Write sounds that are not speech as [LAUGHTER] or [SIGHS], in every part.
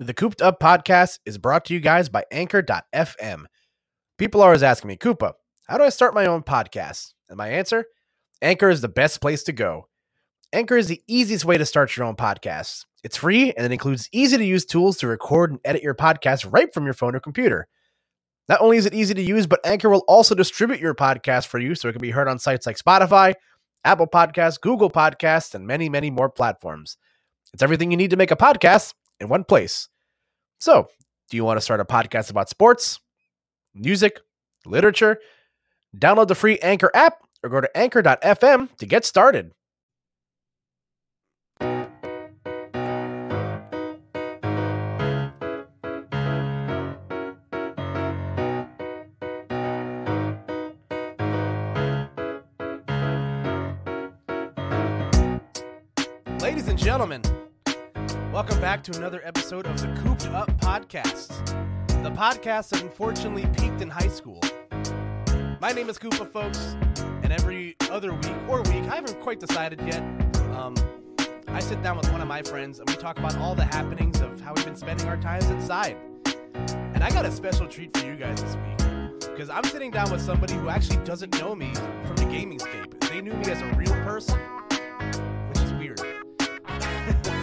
The Koop'd Up podcast is brought to you guys by Anchor.fm. People are always asking me, Koopa, how do I start my own podcast? And my answer Anchor is the best place to go. Anchor is the easiest way to start your own podcast. It's free and it includes easy to use tools to record and edit your podcast right from your phone or computer. Not only is it easy to use, but Anchor will also distribute your podcast for you so it can be heard on sites like Spotify, Apple Podcasts, Google Podcasts, and many, many more platforms. It's everything you need to make a podcast in one place. So, do you want to start a podcast about sports, music, literature? Download the free Anchor app or go to anchor.fm to get started. Ladies and gentlemen, welcome back to another episode of the Koop'd Up Podcast, the podcast that unfortunately peaked in high school. My name is Koopa, folks, and every other week or week, I haven't quite decided yet. Um, I sit down with one of my friends and we talk about all the happenings of how we've been spending our times inside. And I got a special treat for you guys this week because I'm sitting down with somebody who actually doesn't know me from the gaming scape. They knew me as a real person.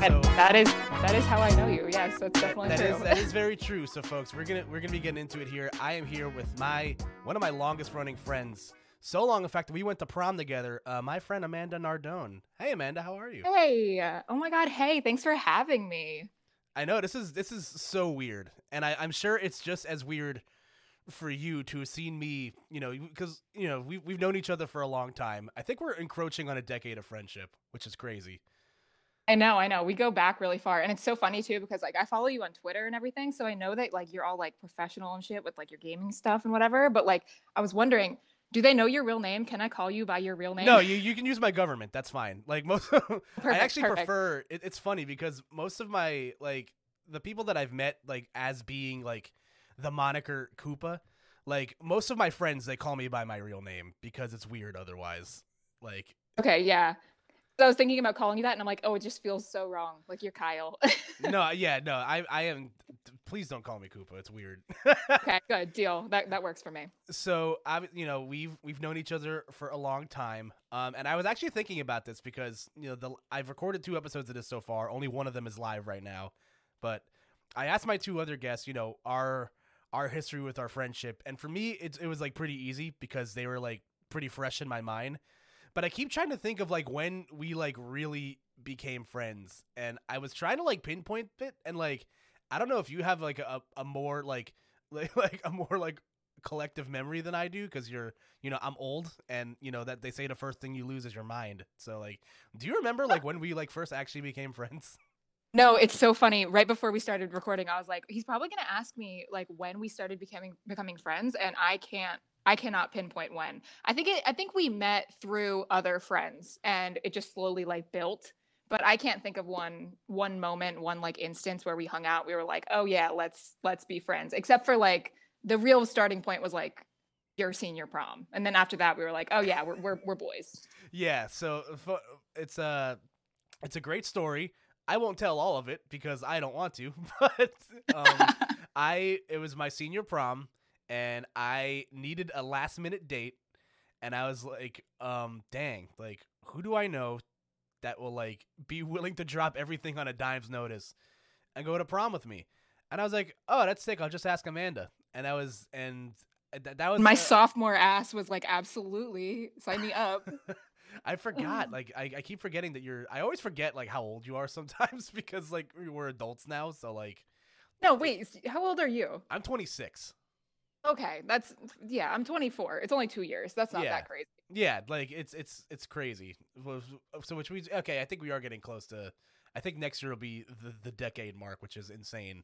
And that is that is how I know you. Yes, that's definitely that true. is that is very true. So, folks, we're gonna we're gonna be getting into it here. I am here with my one of my longest running friends. So long, in fact, we went to prom together. Uh, my friend Amanda Nardone. Hey, Amanda, how are you? hey, oh my God! Hey, thanks for having me. I know this is this is so weird, and I, I'm sure it's just as weird for you to have seen me. You know, because you know we we've known each other for a long time. I think we're encroaching on a decade of friendship, which is crazy. I know, I know. We go back really far, and it's so funny too because like I follow you on Twitter and everything, so I know that like you're all like professional and shit with like your gaming stuff and whatever. But like, I was wondering, do they know your real name? Can I call you by your real name? No, you, you can use my government. That's fine. Like most, [LAUGHS] I actually perfect. prefer. It, it's funny because most of my like the people that I've met like as being like the moniker Koopa, like most of my friends they call me by my real name because it's weird otherwise. Like Okay, yeah. I was thinking about calling you that, and I'm like, oh, it just feels so wrong. Like you're Kyle. [LAUGHS] no, yeah, no, I I am. Please don't call me Koopa. It's weird. [LAUGHS] okay, good deal. That that works for me. so I, you know, we've we've known each other for a long time, um, and I was actually thinking about this because you know the I've recorded two episodes of this so far. Only one of them is live right now, but I asked my two other guests, you know, our our history with our friendship, and for me, it it was like pretty easy because they were like pretty fresh in my mind. But I keep trying to think of like when we like really became friends, and I was trying to like pinpoint it, and like I don't know if you have like a a more like [LAUGHS] like like a more like collective memory than I do because you're you know I'm old and you know that they say the first thing you lose is your mind. So like, do you remember like when we like first actually became friends? [LAUGHS] No, it's so funny. Right before we started recording, I was like, he's probably gonna ask me like when we started becoming becoming friends, and I can't I cannot pinpoint when. I think it I think we met through other friends and it just slowly like built. But I can't think of one one moment, one like instance where we hung out. We were like, oh yeah, let's let's be friends. Except for like the real starting point was like your senior prom. And then after that we were like, oh yeah, we're we're, we're boys. Yeah. So it's a it's a great story. I won't tell all of it because I don't want to. [LAUGHS] But um, [LAUGHS] I it was my senior prom and I needed a last minute date and I was like, um, dang, like who do I know that will like be willing to drop everything on a dime's notice and go to prom with me? And I was like, oh, that's sick. I'll just ask Amanda. And I was and th- that was My uh, sophomore ass was like, absolutely, sign me up. [LAUGHS] I forgot. Like I, I keep forgetting that you're. I always forget like how old you are [LAUGHS] sometimes because like we're adults now. So like No, wait. How old are you? I'm 26. Okay, that's yeah. I'm 24. It's only two years. That's not Yeah. that crazy. Yeah, like it's it's it's crazy. So which means okay. I think we are getting close to. I think next year will be the the decade mark, which is insane.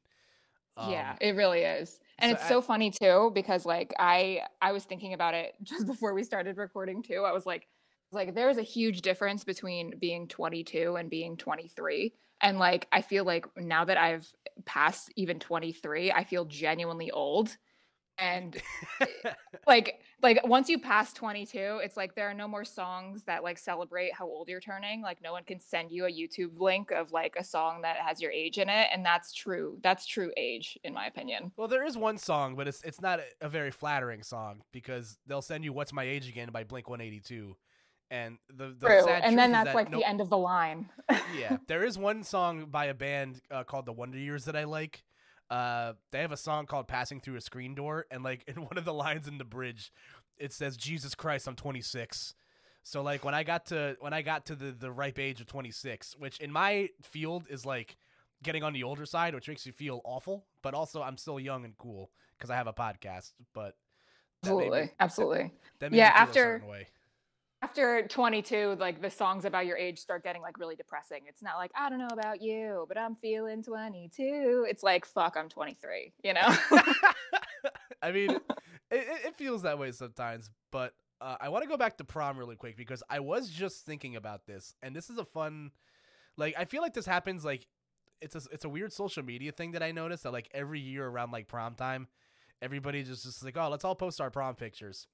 yeah, Um, it really is, and so it's I- so funny too because like I I was thinking about it [LAUGHS] just before we started recording too. I was like, like there's a huge difference between being 22 and being 23, and like I feel like now that I've passed even 23, I feel genuinely old. And [LAUGHS] like like once you pass 22 it's like there are no more songs that like celebrate how old you're turning like no one can send you a youtube link of like a song that has your age in it and that's true that's true age in my opinion well, there is one song, but it's it's not a, a very flattering song because they'll send you "What's My Age Again" by Blink One Eighty Two, and the, the true and then that's that like no- the end of the line yeah, there is one song by a band uh, called the Wonder Years that I like. Uh, they have a song called "Passing Through a Screen Door," and like [LAUGHS] in one of the lines in the bridge, it says, "Jesus Christ, I'm 26." So like when I got to when I got to the the ripe age of 26, which in my field is like getting on the older side, which makes you feel awful, but also I'm still young and cool because I have a podcast. But that made me- absolutely absolutely that Yeah, after- certain way. After 22 like the songs about your age start getting like really depressing. It's not like i don't know about you but i'm feeling 22 it's like fuck i'm 23 you know? [LAUGHS] I mean, it, it feels that way sometimes, but uh, I want to go back to prom really quick because I was just thinking about this, and this is a fun, like I feel like this happens like it's a it's a weird social media thing that I noticed that like every year around like prom time, everybody just just like oh let's all post our prom pictures,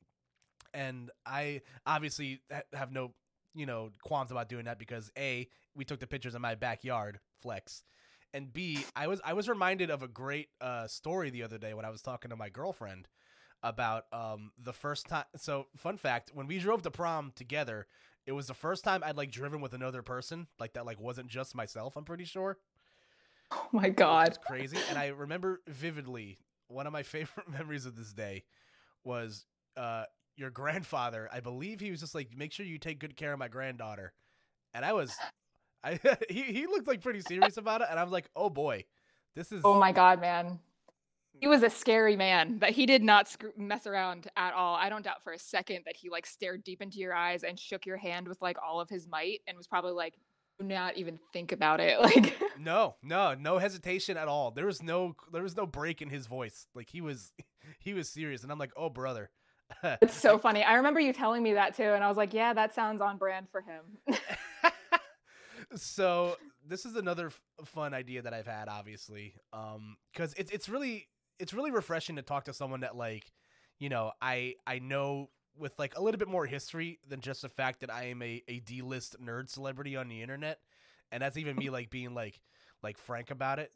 and I obviously ha- have no you know qualms about doing that because a we took the pictures in my backyard flex and B, I was I was reminded of a great uh, story the other day when I was talking to my girlfriend about um, the first time. So, fun fact: when we drove to prom together, it was the first time I'd like driven with another person, like that, like wasn't just myself. I'm pretty sure. oh my god is crazy. And I remember vividly one of my [LAUGHS] favorite memories of this day was uh, your grandfather. I believe he was just like, "Make sure you take good care of my granddaughter," and I was. I, [LAUGHS] he he looked like pretty serious about it, and I was like, "Oh boy, this is oh my god man he was a scary man that he did not mess around at all i don't doubt for a second that he like stared deep into your eyes and shook your hand with like all of his might and was probably like do not even think about it [LAUGHS] like No, no, no hesitation at all. There was no there was no break in his voice. Like he was [LAUGHS] he was serious and I'm like, "Oh, brother." [LAUGHS] It's so funny. I remember you telling me that too, and I was like, "Yeah, that sounds on brand for him." [LAUGHS] so, this is another f- fun idea that I've had obviously. Um cuz it's it's really it's really refreshing to talk to someone that like, you know, I I know with like a little bit more history than just the fact that I am a a D-list nerd celebrity on the internet. And that's even me like being like like frank about it.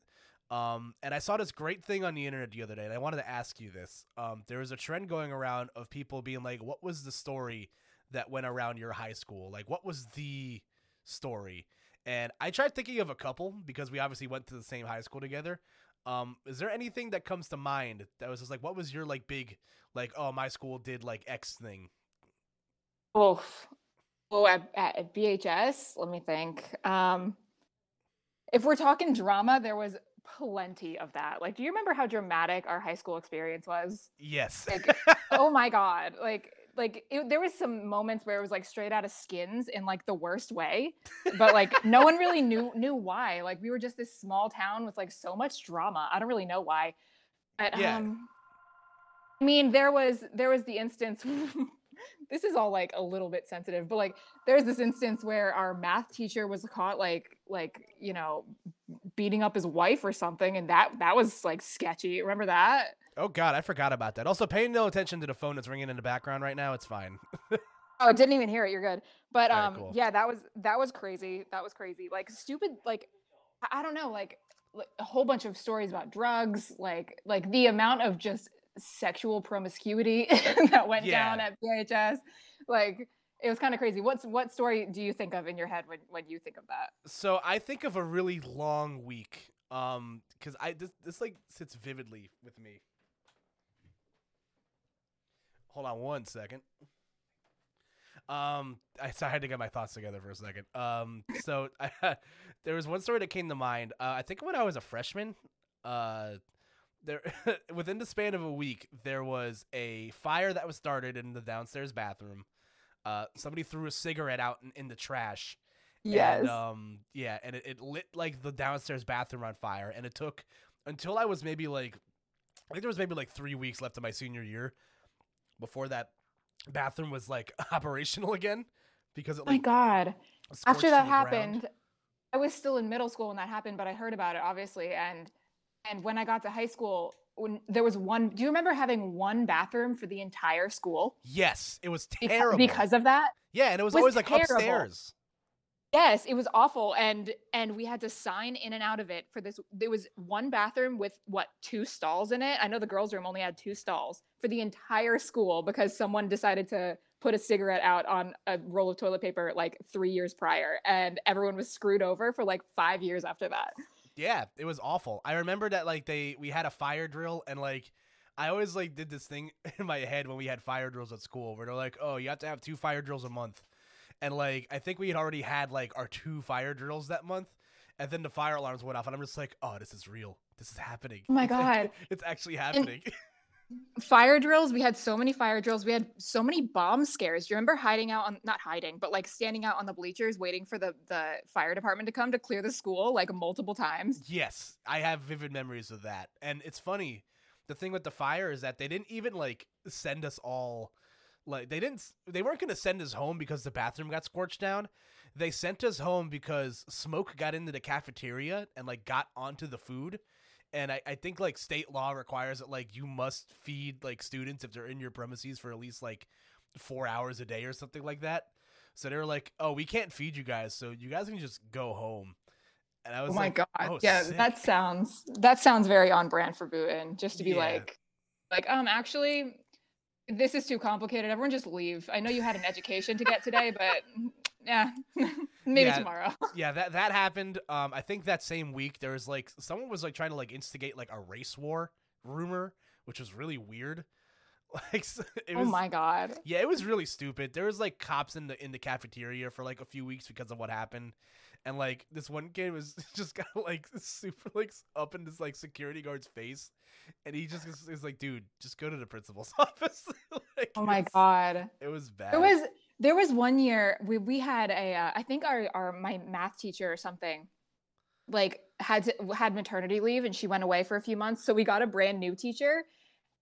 Um, and I saw this great thing on the internet the other day, and I wanted to ask you this. Um, there was a trend going around of people being like, "What was the story that went around your high school? Like, what was the story?" And I tried thinking of a couple because we obviously went to the same high school together. Um, is there anything that comes to mind that was just like, what was your like big, like, oh, my school did like X thing? Oh, oh, at, at VHS. Let me think. Um, if we're talking drama, there was plenty of that. Like, do you remember how dramatic our high school experience was? Yes. Like, [LAUGHS] oh my god! Like, like it, there was some moments where it was like straight out of skins in like the worst way, but like no one really knew knew why. Like, we were just this small town with like so much drama. I don't really know why. But, Yeah. um, I mean, there was there was the instance. [LAUGHS] this is all like a little bit sensitive, but like there's this instance where our math teacher was caught like like you know beating up his wife or something, and that that was like sketchy. Remember that? oh God, I forgot about that. Also, paying no attention to the phone that's ringing in the background right now. It's fine. [LAUGHS] Oh, I didn't even hear it. You're good. But All right, um, cool. yeah, that was that was crazy. That was crazy. Like stupid. Like I don't know. Like a whole bunch of stories about drugs. Like like the amount of just sexual promiscuity [LAUGHS] that went down at VHS. Like it was kind of crazy. What's what story do you think of in your head when when you think of that? So I think of a really long week. Um, because I this this like sits vividly with me. Hold on one second. Um, I, so I had to get my thoughts together for a second. Um, so I, [LAUGHS] there was one story that came to mind. Uh, I think when I was a freshman, uh, there [LAUGHS] within the span of a week, there was a fire that was started in the downstairs bathroom. Uh, somebody threw a cigarette out in, in the trash. And, um, yeah, and it, it lit like the downstairs bathroom on fire, and it took until I was maybe like, I think there was maybe like three weeks left of my senior year before that bathroom was like [LAUGHS] operational again because it oh my god. After that the ground. happened, I was still in middle school when that happened, but I heard about it obviously, and And when I got to high school, when there was one, do you remember having one bathroom for the entire school? Yes, it was terrible. Because of that? yeah, and it was, was always like terrible. upstairs. Yes, it was awful, and and we had to sign in and out of it for this. There was one bathroom with what two stalls in it. I know the girls' room only had two stalls for the entire school because someone decided to put a cigarette out on a roll of toilet paper like three years prior, and everyone was screwed over for like five years after that. Yeah, it was awful. I remember that like they we had a fire drill and like I always like did this thing [LAUGHS] in my head when we had fire drills at school where they're like, "Oh, you have to have two fire drills a month." And like I think we had already had like our two fire drills that month. And then the fire alarms went off and I'm just like, "Oh, this is real. This is happening." Oh my [LAUGHS] God. It's actually happening. [LAUGHS] Fire drills. We had so many fire drills. We had so many bomb scares. Do you remember hiding out on not hiding, but like standing out on the bleachers waiting for the the fire department to come to clear the school like multiple times? Yes, I have vivid memories of that. And it's funny. The thing with the fire is that they didn't even like send us all like they didn't they weren't going to send us home because the bathroom got scorched down. They sent us home because smoke got into the cafeteria and like got onto the food. And I, I think like state law requires that like you must feed like students if they're in your premises for at least like four hours a day or something like that. So they were like, "Oh, we can't feed you guys, so you guys can just go home." And I was like, Oh my like, god. "Oh, yeah, sick." that sounds that sounds very on brand for Booten. Just to be Yeah. like like um actually this is too complicated. Everyone just leave. I know you had an education to get today, but yeah. [LAUGHS] Maybe Yeah. tomorrow. [LAUGHS] yeah, that that happened. Um, I think that same week there was like someone was like trying to like instigate like a race war rumor, which was really weird. [LAUGHS] Like it was, oh my god. yeah, it was really stupid. There was like cops in the in the cafeteria for like a few weeks because of what happened, and like this one kid was just got like super like up in this like security guard's face, and he just is, is like, dude, just go to the principal's office. like, Oh my god. it was bad. It was there was one year we we had a uh, I think our our my math teacher or something like had to, had maternity leave and she went away for a few months. So we got a brand new teacher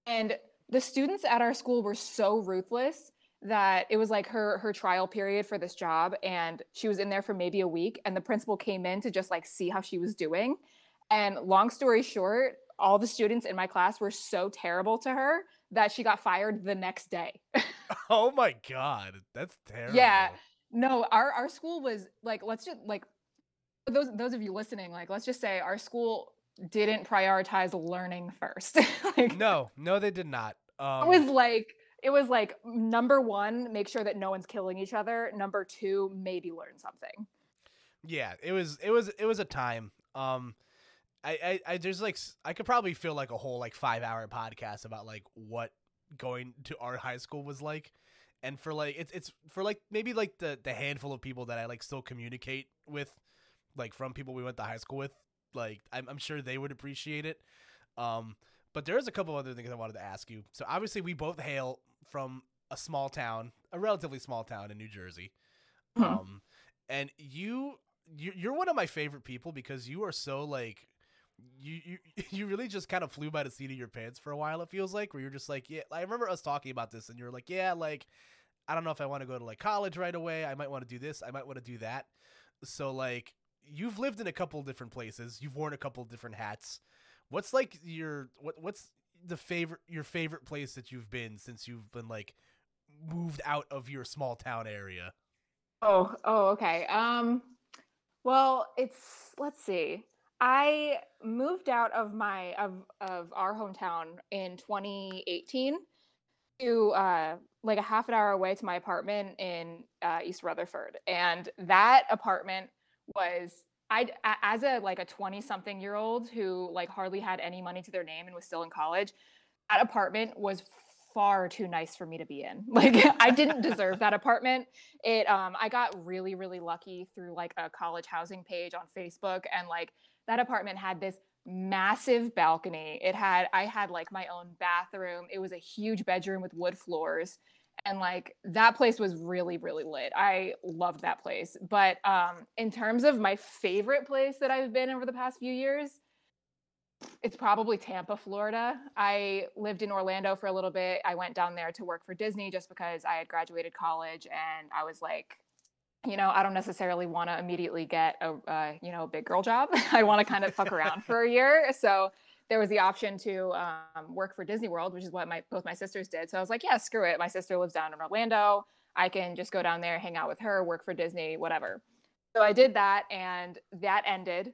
and the students at our school were so ruthless that it was like her her trial period for this job and she was in there for maybe a week and the principal came in to just like see how she was doing. And long story short all the students in my class were so terrible to her that she got fired the next day [LAUGHS] oh my god, that's terrible. Yeah. No, our our school was like let's just like those those of you listening, like let's just say our school didn't prioritize learning first. [LAUGHS] like No, no, they did not. Um, it was like it was like number 1, make sure that no one's killing each other. Number 2, maybe learn something. yeah it was it was it was a time um I, I i there's like i could probably feel like a whole like five hour podcast about like what going to our high school was like. And for like it's it's for like maybe like the the handful of people that i like still communicate with like from people we went to high school with like i'm, I'm sure they would appreciate it. Um but there's a couple other things i wanted to ask you. So obviously we both hail from a small town a relatively small town in new jersey. Mhm. um and you you- you're one of my favorite people because you are so like you you [LAUGHS] you really just kind of flew by the seat of your pants for a while it feels like where you're just like yeah i remember us talking about this and you're like yeah like i don't know if i want to go to like college right away i might want to do this i might want to do that so like you've lived in a couple different places you've worn a couple different hats what's like your what what's the favorite your favorite place that you've been since you've been like moved out of your small town area Oh, oh, okay. Um, well, it's let's see. I moved out of my of of our hometown in 2018 to uh like a half an hour away to my apartment in uh, East Rutherford, and that apartment was I as a like a 20 something year old who like hardly had any money to their name and was still in college. That apartment was far too nice for me to be in. [LAUGHS] Like I didn't deserve that apartment it um i got really really lucky through like a college housing page on facebook and like that apartment had this massive balcony. It had i had like my own bathroom. It was a huge bedroom with wood floors. And like that place was really really lit. I loved that place. But um in terms of my favorite place that i've been over the past few years it's probably Tampa, Florida. I lived in Orlando for a little bit. I went down there to work for Disney just because I had graduated college and I was like, you know, I don't necessarily want to immediately get a, uh, you know, a big girl job. [LAUGHS] I want to kind of fuck [LAUGHS] around for a year. So there was the option to um, work for Disney World, which is what my both my sisters did. So I was like, yeah, screw it. My sister lives down in Orlando. I can just go down there, hang out with her, work for Disney, whatever. So I did that, and that ended.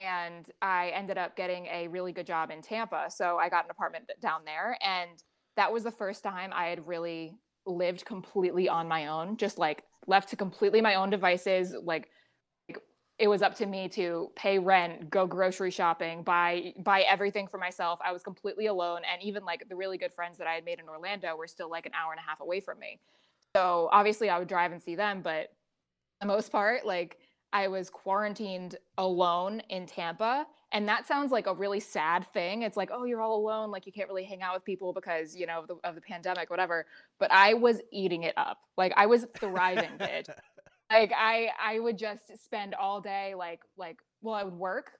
And I ended up getting a really good job in Tampa. So I got an apartment down there, and that was the first time I had really lived completely on my own, just like left to completely my own devices, like it was up to me to pay rent, go grocery shopping, buy buy everything for myself. I was completely alone and even like the really good friends that I had made in Orlando were still like an hour and a half away from me. So obviously I would drive and see them, but the most part like I was quarantined alone in Tampa and that sounds like a really sad thing. It's like, "Oh, you're all alone, like you can't really hang out with people because, you know, of the, of the pandemic whatever." But I was eating it up. Like I was thriving, bitch [LAUGHS] like i i would just spend all day like like well i would work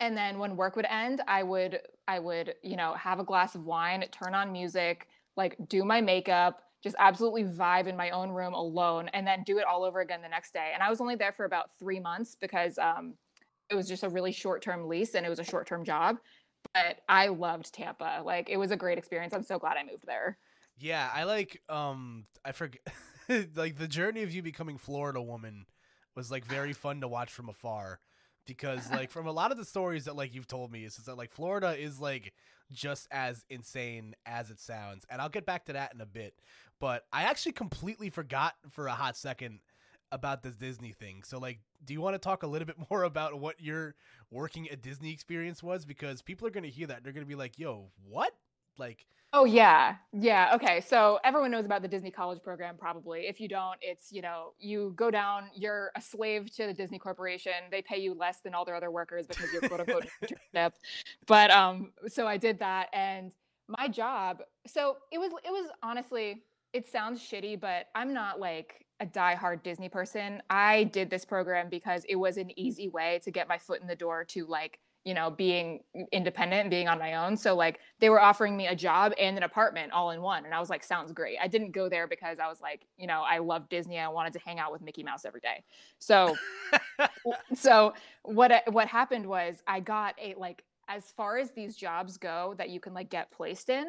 and then when work would end i would i would you know have a glass of wine turn on music like do my makeup just absolutely vibe in my own room alone and then do it all over again the next day and i was only there for about three months because um, it was just a really short term lease and it was a short term job but i loved tampa. Like it was a great experience. I'm so glad i moved there. Yeah i like um i forget [LAUGHS] like the journey of you becoming Florida woman was like very [SIGHS] fun to watch from afar because [LAUGHS] like from a lot of the stories that like you've told me is that like Florida is like just as insane as it sounds and I'll get back to that in a bit but I actually completely forgot for a hot second about this Disney thing so like do you want to talk a little bit [LAUGHS] more about what your working at Disney experience was because people are going to hear that they're going to be like yo what like Oh yeah. Yeah. Okay. So everyone knows about the Disney College program probably. If you don't, it's, you know, you go down, you're a slave to the Disney Corporation. They pay you less than all their other workers because you're quote unquote [LAUGHS] internship. But um so I did that and my job, so it was it was honestly, it sounds shitty, but I'm not like a diehard Disney person. I did this program because it was an easy way to get my foot in the door to like you know being independent and being on my own so like they were offering me a job and an apartment all in one and i was like sounds great i didn't go there because i was like you know i love disney i wanted to hang out with mickey mouse every day so [LAUGHS] so what what happened was i got a like as far as these jobs go that you can like get placed in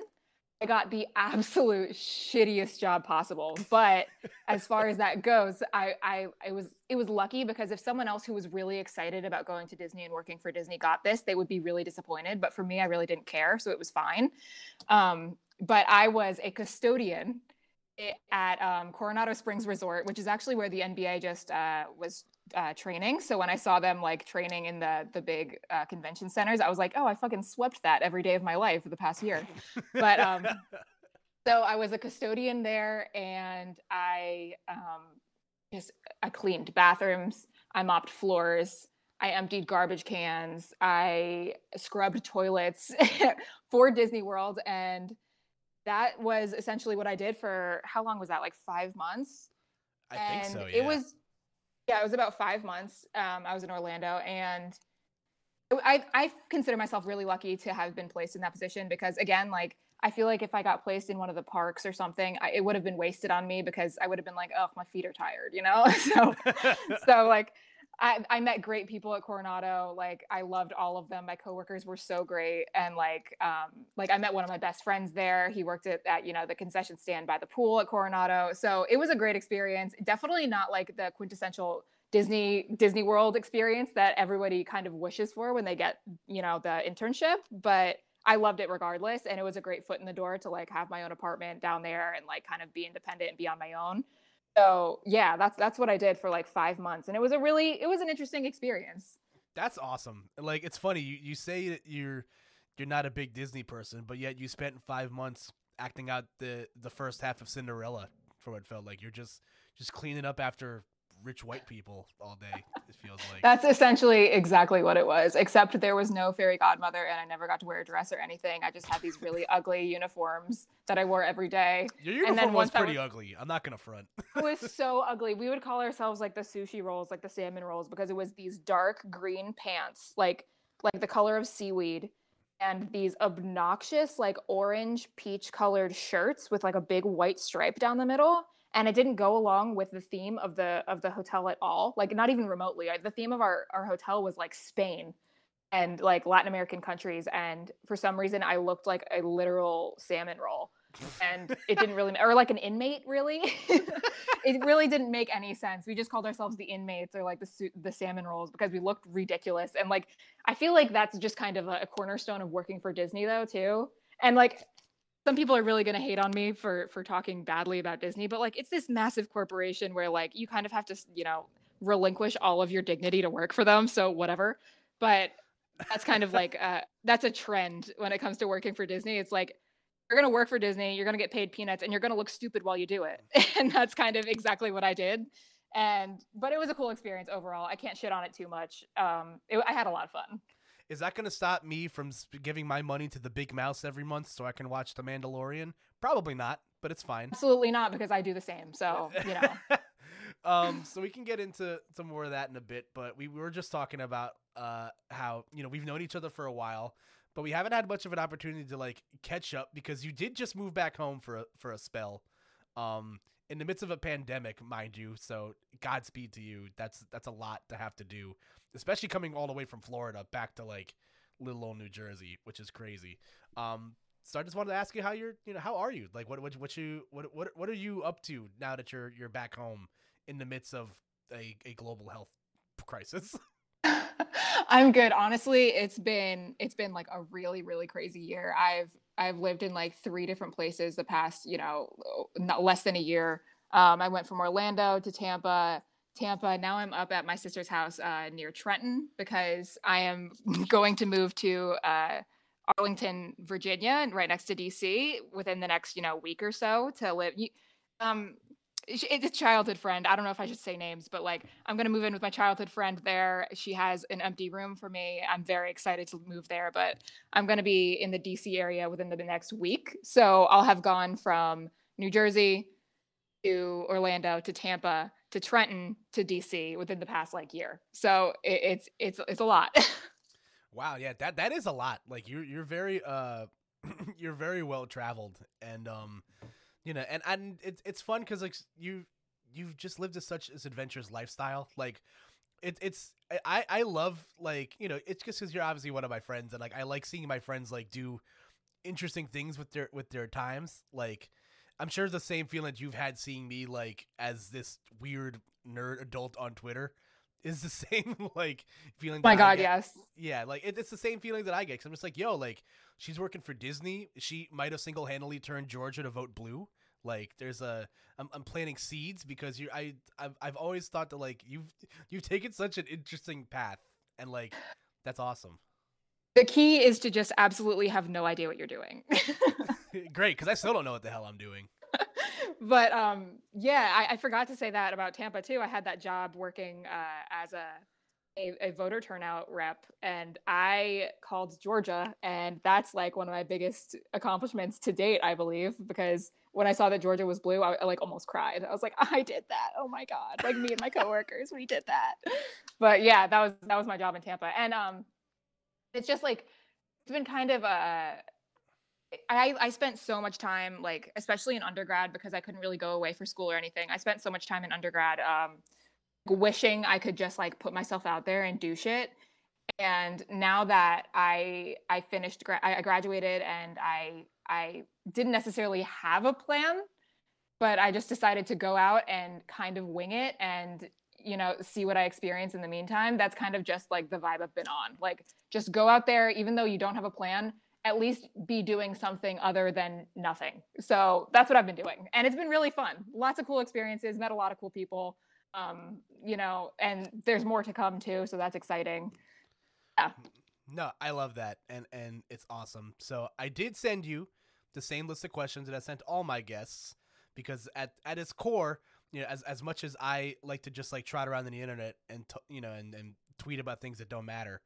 I got the absolute shittiest job possible. But as far as that goes, I, I it was it was lucky because if someone else who was really excited about going to Disney and working for Disney got this, they would be really disappointed. But for me, I really didn't care, so it was fine. Um, but I was a custodian at um, Coronado Springs Resort, which is actually where the NBA just uh, was uh, training. So when I saw them like training in the the big uh, convention centers, I was like, oh, I fucking swept that every day of my life for the past year. but um, [LAUGHS] so I was a custodian there, and I um, just I cleaned bathrooms, I mopped floors. I emptied garbage cans. I scrubbed toilets [LAUGHS] for Disney World. And that was essentially what I did for how long was that? Like five months? I and think so. Yeah. It was yeah, it was about five months. Um, I was in Orlando, and I I consider myself really lucky to have been placed in that position because again, like I feel like if I got placed in one of the parks or something, I, it would have been wasted on me because I would have been like, oh, my feet are tired, you know. [LAUGHS] so [LAUGHS] so like I, I met great people at Coronado. Like I loved all of them. My coworkers were so great, and like um, like I met one of my best friends there. He worked at, at you know the concession stand by the pool at Coronado. So it was a great experience. Definitely not like the quintessential Disney Disney World experience that everybody kind of wishes for when they get you know the internship, but I loved it regardless, and it was a great foot in the door to like have my own apartment down there and like kind of be independent and be on my own so yeah that's that's what i did for like five months and it was a really it was an interesting experience. That's awesome. Like it's funny you, you say that you're you're not a big disney person but yet you spent five months acting out the the first half of cinderella for what it felt like. You're just just cleaning up after rich white people all day. It feels like that's essentially exactly what it was. Except there was no fairy godmother, and I never got to wear a dress or anything. I just had these really [LAUGHS] ugly uniforms that I wore every day. Your uniform and then was pretty was, ugly. I'm not gonna front. it was so [LAUGHS] ugly. We would call ourselves like the sushi rolls, like the salmon rolls, because it was these dark green pants, like like the color of seaweed and these obnoxious like orange peach colored shirts with like a big white stripe down the middle and it didn't go along with the theme of the of the hotel at all like not even remotely the theme of our our hotel was like spain and like Latin American countries. And for some reason, I looked like a literal salmon roll. and it didn't really, or like an inmate, really. [LAUGHS] it really didn't make any sense. We just called ourselves the inmates or like the the salmon rolls because we looked ridiculous. And like, I feel like that's just kind of a, a cornerstone of working for Disney, though, too. And like, some people are really going to hate on me for for talking badly about Disney, but like, it's this massive corporation where like you kind of have to, you know, relinquish all of your dignity to work for them. So whatever. But that's kind of like uh, that's a trend when it comes to working for Disney. It's like you're going to work for Disney, you're going to get paid peanuts, and you're going to look stupid while you do it. [LAUGHS] and that's kind of exactly what I did. And but it was a cool experience overall. I can't shit on it too much. Um, it, I had a lot of fun. Is that going to stop me from giving my money to the big mouse every month so I can watch The Mandalorian? Probably not, but it's fine. Absolutely not because I do the same. So you know. [LAUGHS] um, so we can get into some more of that in a bit, but we were just talking about uh how you know we've known each other for a while but we haven't had much of an opportunity to like catch up because you did just move back home for a, for a spell um in the midst of a pandemic mind you so godspeed to you that's that's a lot to have to do especially coming all the way from florida back to like little old new jersey which is crazy um so i just wanted to ask you how you're you know how are you like what what, what you what, what what are you up to now that you're you're back home in the midst of a, a global health crisis [LAUGHS] I'm good. Honestly, it's been it's been like a really really crazy year. I've I've lived in like three different places the past, you know, not less than a year. Um, I went from Orlando to Tampa, Tampa. Now I'm up at my sister's house uh, near Trenton because I am [LAUGHS] going to move to uh, Arlington, Virginia, and right next to DC within the next, you know, week or so to live. Um, it's a childhood friend. I don't know if I should say names, but like I'm gonna move in with my childhood friend there. She has an empty room for me. I'm very excited to move there, but I'm gonna be in the DC area within the next week. So I'll have gone from New Jersey to Orlando to Tampa to Trenton to DC within the past like year. So it, it's it's it's a lot. [LAUGHS] wow, yeah, that that is a lot. Like you're you're very uh [CLEARS THROAT] you're very well traveled and um you know, and and it's it's fun because like you you've just lived a, such this adventurous lifestyle. Like it, it's I I love like you know it's just because you're obviously one of my friends and like I like seeing my friends like do interesting things with their with their times. Like I'm sure it's the same feeling you've had seeing me like as this weird nerd adult on Twitter is the [LAUGHS] same like feeling. my God, yes. Yeah, like it, it's the same feeling that I get. Cause I'm just like, yo, like she's working for Disney. She might have single handedly turned Georgia to vote blue. Like there's a I'm, I'm planting seeds because you I I've, I've always thought that like you've you've taken such an interesting path and like that's awesome. The key is to just absolutely have no idea what you're doing. [LAUGHS] [LAUGHS] Great, because I still don't know what the hell I'm doing. [LAUGHS] but um, yeah, I, I, forgot to say that about Tampa too. I had that job working uh, as a a, a, voter turnout rep and I called Georgia and that's like one of my biggest accomplishments to date, I believe, because when I saw that Georgia was blue, I, I like almost cried. I was like, I did that. Oh my God. Like me and my coworkers, we did that. But yeah, that was that was my job in Tampa. And um it's just like it's been kind of a I, I spent so much time like especially in undergrad because I couldn't really go away for school or anything. I spent so much time in undergrad um wishing I could just like put myself out there and do shit. And now that I I finished I graduated and I I didn't necessarily have a plan, but I just decided to go out and kind of wing it and you know see what I experience in the meantime. That's kind of just like the vibe I've been on. Like just go out there even though you don't have a plan, at least be doing something other than nothing. So that's what I've been doing. And it's been really fun. Lots of cool experiences, met a lot of cool people um, you know, and there's more to come too, so that's exciting. Yeah. No, I love that, and and it's awesome. So I did send you the same list of questions that I sent all my guests because at at its core, you know, as as much as I like to just like trot around in the internet and t- you know and and tweet about things that don't matter.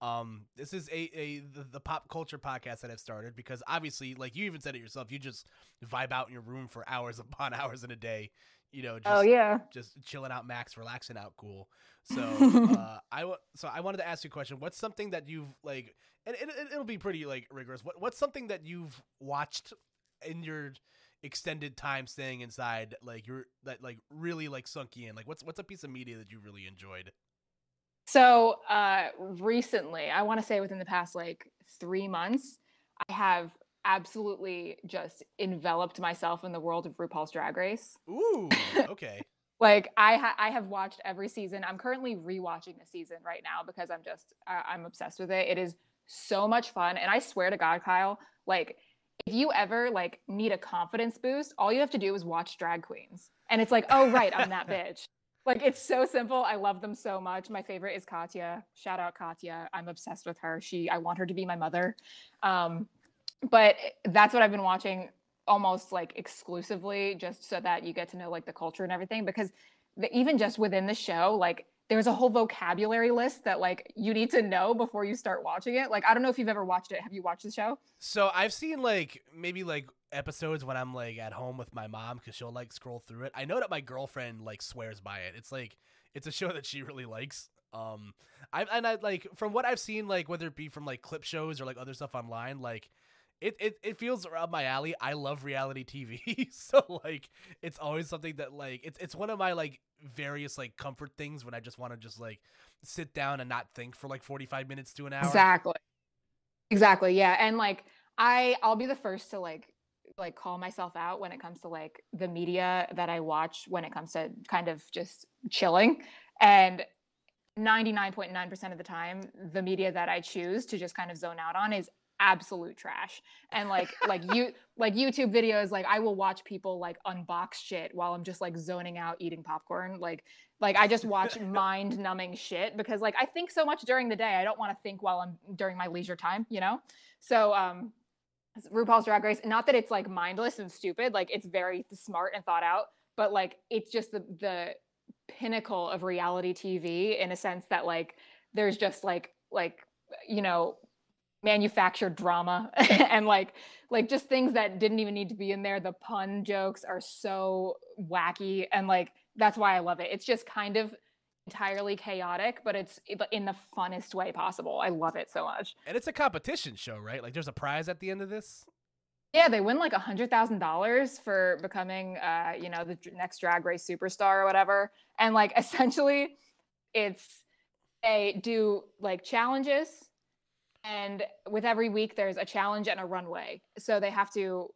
Um, this is a, a the, the, pop culture podcast that I've started because obviously, like you even said it yourself, you just vibe out in your room for hours [LAUGHS] upon hours in a day you know, oh, just, oh yeah, just chilling out, max, relaxing out, cool. [LAUGHS] So uh, I w- so I wanted to ask you a question. What's something that you've like, and it, it, will be pretty like rigorous. What what's something that you've watched in your extended time staying inside, like you're that like really like sunk in? Like what's what's a piece of media that you really enjoyed? So uh, recently, I want to say within the past like three months, I have absolutely just enveloped myself in the world of RuPaul's Drag Race. Ooh, [LAUGHS] okay. like I ha- I have watched every season. I'm currently rewatching the season right now because I'm just I- I'm obsessed with it. It is so much fun, and I swear to God, Kyle, like if you ever like need a confidence boost, all you have to do is watch drag queens, and it's like, oh right, I'm that [LAUGHS] bitch. Like it's so simple. I love them so much. My favorite is Katya. Shout out Katya. I'm obsessed with her. She I want her to be my mother. Um, but that's what I've been watching almost like exclusively just so that you get to know like the culture and everything because the, even just within the show like there's a whole vocabulary list that like you need to know before you start watching it like i don't know if you've ever watched it have you watched the show So I've seen like maybe like episodes when I'm like at home with my mom because she'll like scroll through it. I know that my girlfriend like swears by it. It's like it's a show that she really likes. Um, I and I like from what I've seen, like whether it be from like clip shows or like other stuff online, like it it, it feels up my alley. I love reality TV, [LAUGHS] so like it's always something that like it's it's one of my like various like comfort things when I just want to just like sit down and not think for like 45 minutes to an hour. exactly exactly yeah and like i i'll be the first to like like call myself out when it comes to like the media that i watch when it comes to kind of just chilling. And 99.9% of the time the media that i choose to just kind of zone out on is absolute trash. And like [LAUGHS] like you like youtube videos like i will watch people like unbox shit while i'm just like zoning out eating popcorn. Like like i just watch [LAUGHS] mind numbing shit because like i think so much during the day. I don't want to think while i'm during my leisure time you know? So um RuPaul's Drag Race. Not that it's like mindless and stupid, like it's very smart and thought out, but like it's just the the pinnacle of reality TV in a sense that like there's just like like you know manufactured drama [LAUGHS] and like like just things that didn't even need to be in there. The pun jokes are so wacky and like that's why I love it. It's just kind of entirely chaotic, but it's in the funnest way possible. I love it so much. And it's a competition show, right? Like there's a prize at the end of this. Yeah, they win like a hundred thousand dollars for becoming, uh, you know, the next Drag Race superstar or whatever. And like [LAUGHS] essentially, it's they do like challenges, and with every week there's a challenge and a runway. So they have to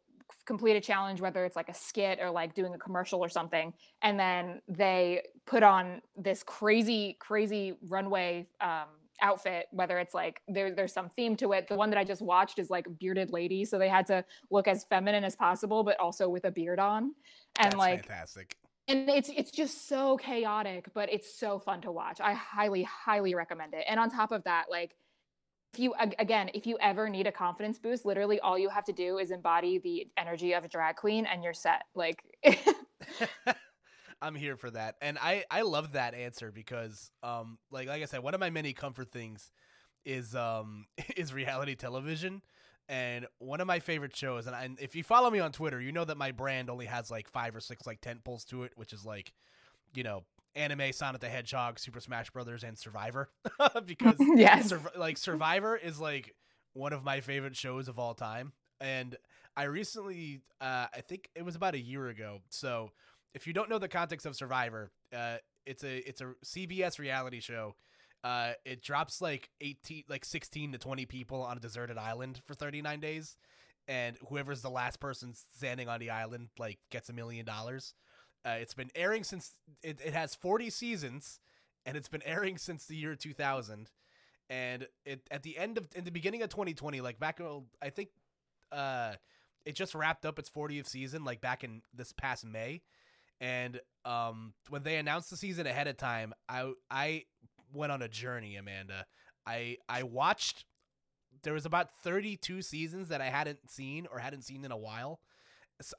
complete a challenge, whether it's like a skit or like doing a commercial or something, and then they put on this crazy, crazy runway um, outfit. Whether it's like there, there's some theme to it. The one that I just watched is like bearded lady, so they had to look as feminine as possible, but also with a beard on, and That's like fantastic. and it's it's just so chaotic but it's so fun to watch i highly highly recommend it and on top of that like if you again if you ever need a confidence boost literally all you have to do is embody the energy of a drag queen and you're set like [LAUGHS] [LAUGHS] I'm here for that. And I I love that answer because um like like I said one of my many comfort things is um [LAUGHS] is reality television and one of my favorite shows and, I, if you follow me on Twitter, you know that my brand only has like 5 or 6 like tent poles to it, which is like you know, anime Sonic the Hedgehog, Super Smash Brothers and Survivor [LAUGHS] because [LAUGHS] yes Sur- like Survivor is like one of my favorite shows of all time, and I recently, uh, I think it was about a year ago. So, if you don't know the context of Survivor, uh, it's a it's a CBS reality show. Uh, it drops like eighteen, like sixteen to twenty people on a deserted island for thirty nine days, and whoever's the last person standing on the island like gets a million dollars. Uh, it's been airing since it, it has 40 seasons and it's been airing since the year 2000 and it at the end of in the beginning of 2020 like back i think uh it just wrapped up its 40th season like back in this past may. And um when they announced the season ahead of time i i went on a journey amanda. I i watched there was about 32 seasons that i hadn't seen or hadn't seen in a while.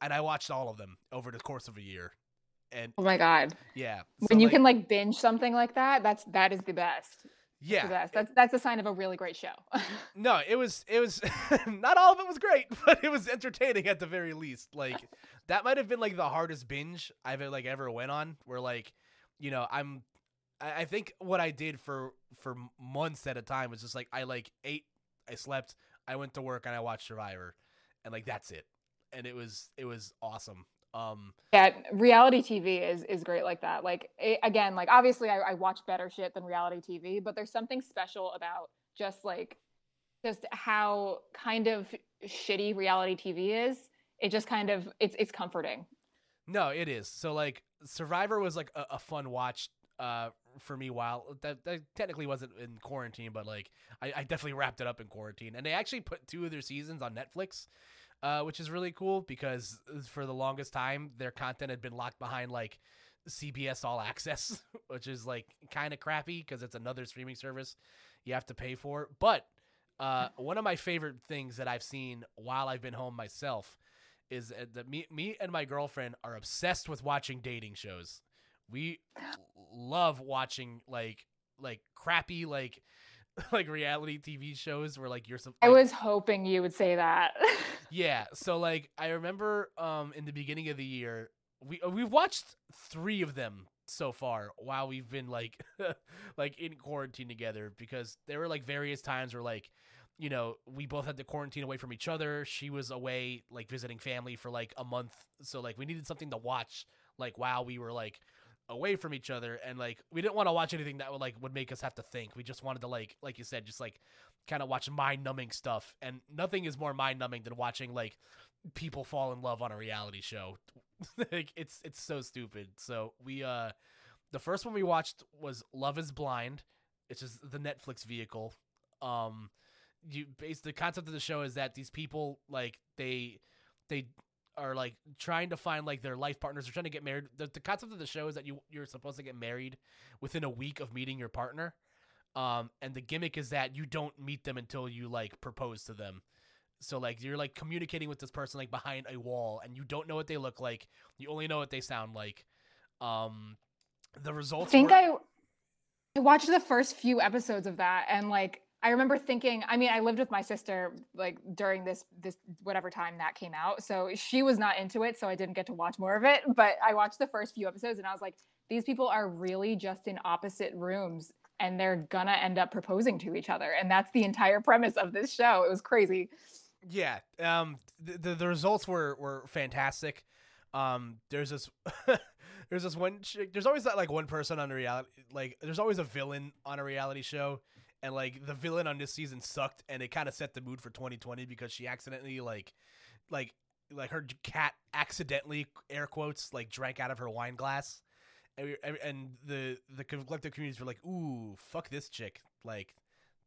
And i watched all of them over the course of a year and oh my god yeah when you like, can like binge something like that that's that is the best yeah the best that's that's a sign of a really great show [LAUGHS] No, it was it was [LAUGHS] not all of it was great, [LAUGHS] but it was entertaining at the very least. Like that might have been like the hardest binge I've like ever went on. Where like, you know, I'm I I think what I did for for months at a time was just like I like ate, I slept, I went to work, and I watched Survivor, and like that's it. And it was it was awesome. Um, yeah, reality TV is is great like that. Like it, again, like obviously I, I watch better shit than reality TV, but there's something special about just like just how kind of shitty reality TV is. It just kind of it's it's comforting. No, it is. So like Survivor was like a, a fun watch uh for me while that, that technically wasn't in quarantine, but like I, I definitely wrapped it up in quarantine. And they actually put two of their seasons on Netflix, uh, which is really cool because for the longest time their content had been locked behind like CBS All Access, [LAUGHS] which is like kind of crappy because it's another streaming service you have to pay for. But uh, one of my favorite things that I've seen while I've been home myself is that me, me and my girlfriend are obsessed with watching dating shows. We love watching like like crappy like [LAUGHS] like reality TV shows where like you're some. I was hoping you would say that. [LAUGHS] yeah, so like I remember um in the beginning of the year we uh, we've watched 3 of them so far while we've been like [LAUGHS] like in quarantine together because there were like various times where like you know, we both had to quarantine away from each other. She was away, like visiting family for like a month. So like we needed something to watch, like while we were like away from each other, and like we didn't want to watch anything that would like would make us have to think. We just wanted to like, like you said, just like kind of watch mind numbing stuff. And nothing is more mind numbing than watching like people fall in love on a reality show. [LAUGHS] like it's it's so stupid. So we uh, the first one we watched was Love Is Blind. It's just the Netflix vehicle. Um you base the concept of the show is that these people like they they are like trying to find like their life partners. They're trying to get married. The, the concept of the show is that you you're supposed to get married within a week of meeting your partner. Um, and the gimmick is that you don't meet them until you like propose to them. So like you're like communicating with this person like behind a wall, and you don't know what they look like. You only know what they sound like. Um, the results. I think were- I watched the first few episodes of that, and like I remember thinking, I mean, I lived with my sister like during this this whatever time that came out. So she was not into it, so I didn't get to watch more of it, but I watched the first few episodes and I was like, these people are really just in opposite rooms and they're gonna end up proposing to each other. And that's the entire premise of this show. It was crazy. Yeah. Um the the, the results were were fantastic. Um there's this [LAUGHS] there's this one there's always that like one person on a reality like there's always a villain on a reality show and like the villain on this season sucked and it kind of set the mood for 2020 because she accidentally like like like her cat accidentally air quotes like drank out of her wine glass and, we, and the the collective communities were like ooh fuck this chick like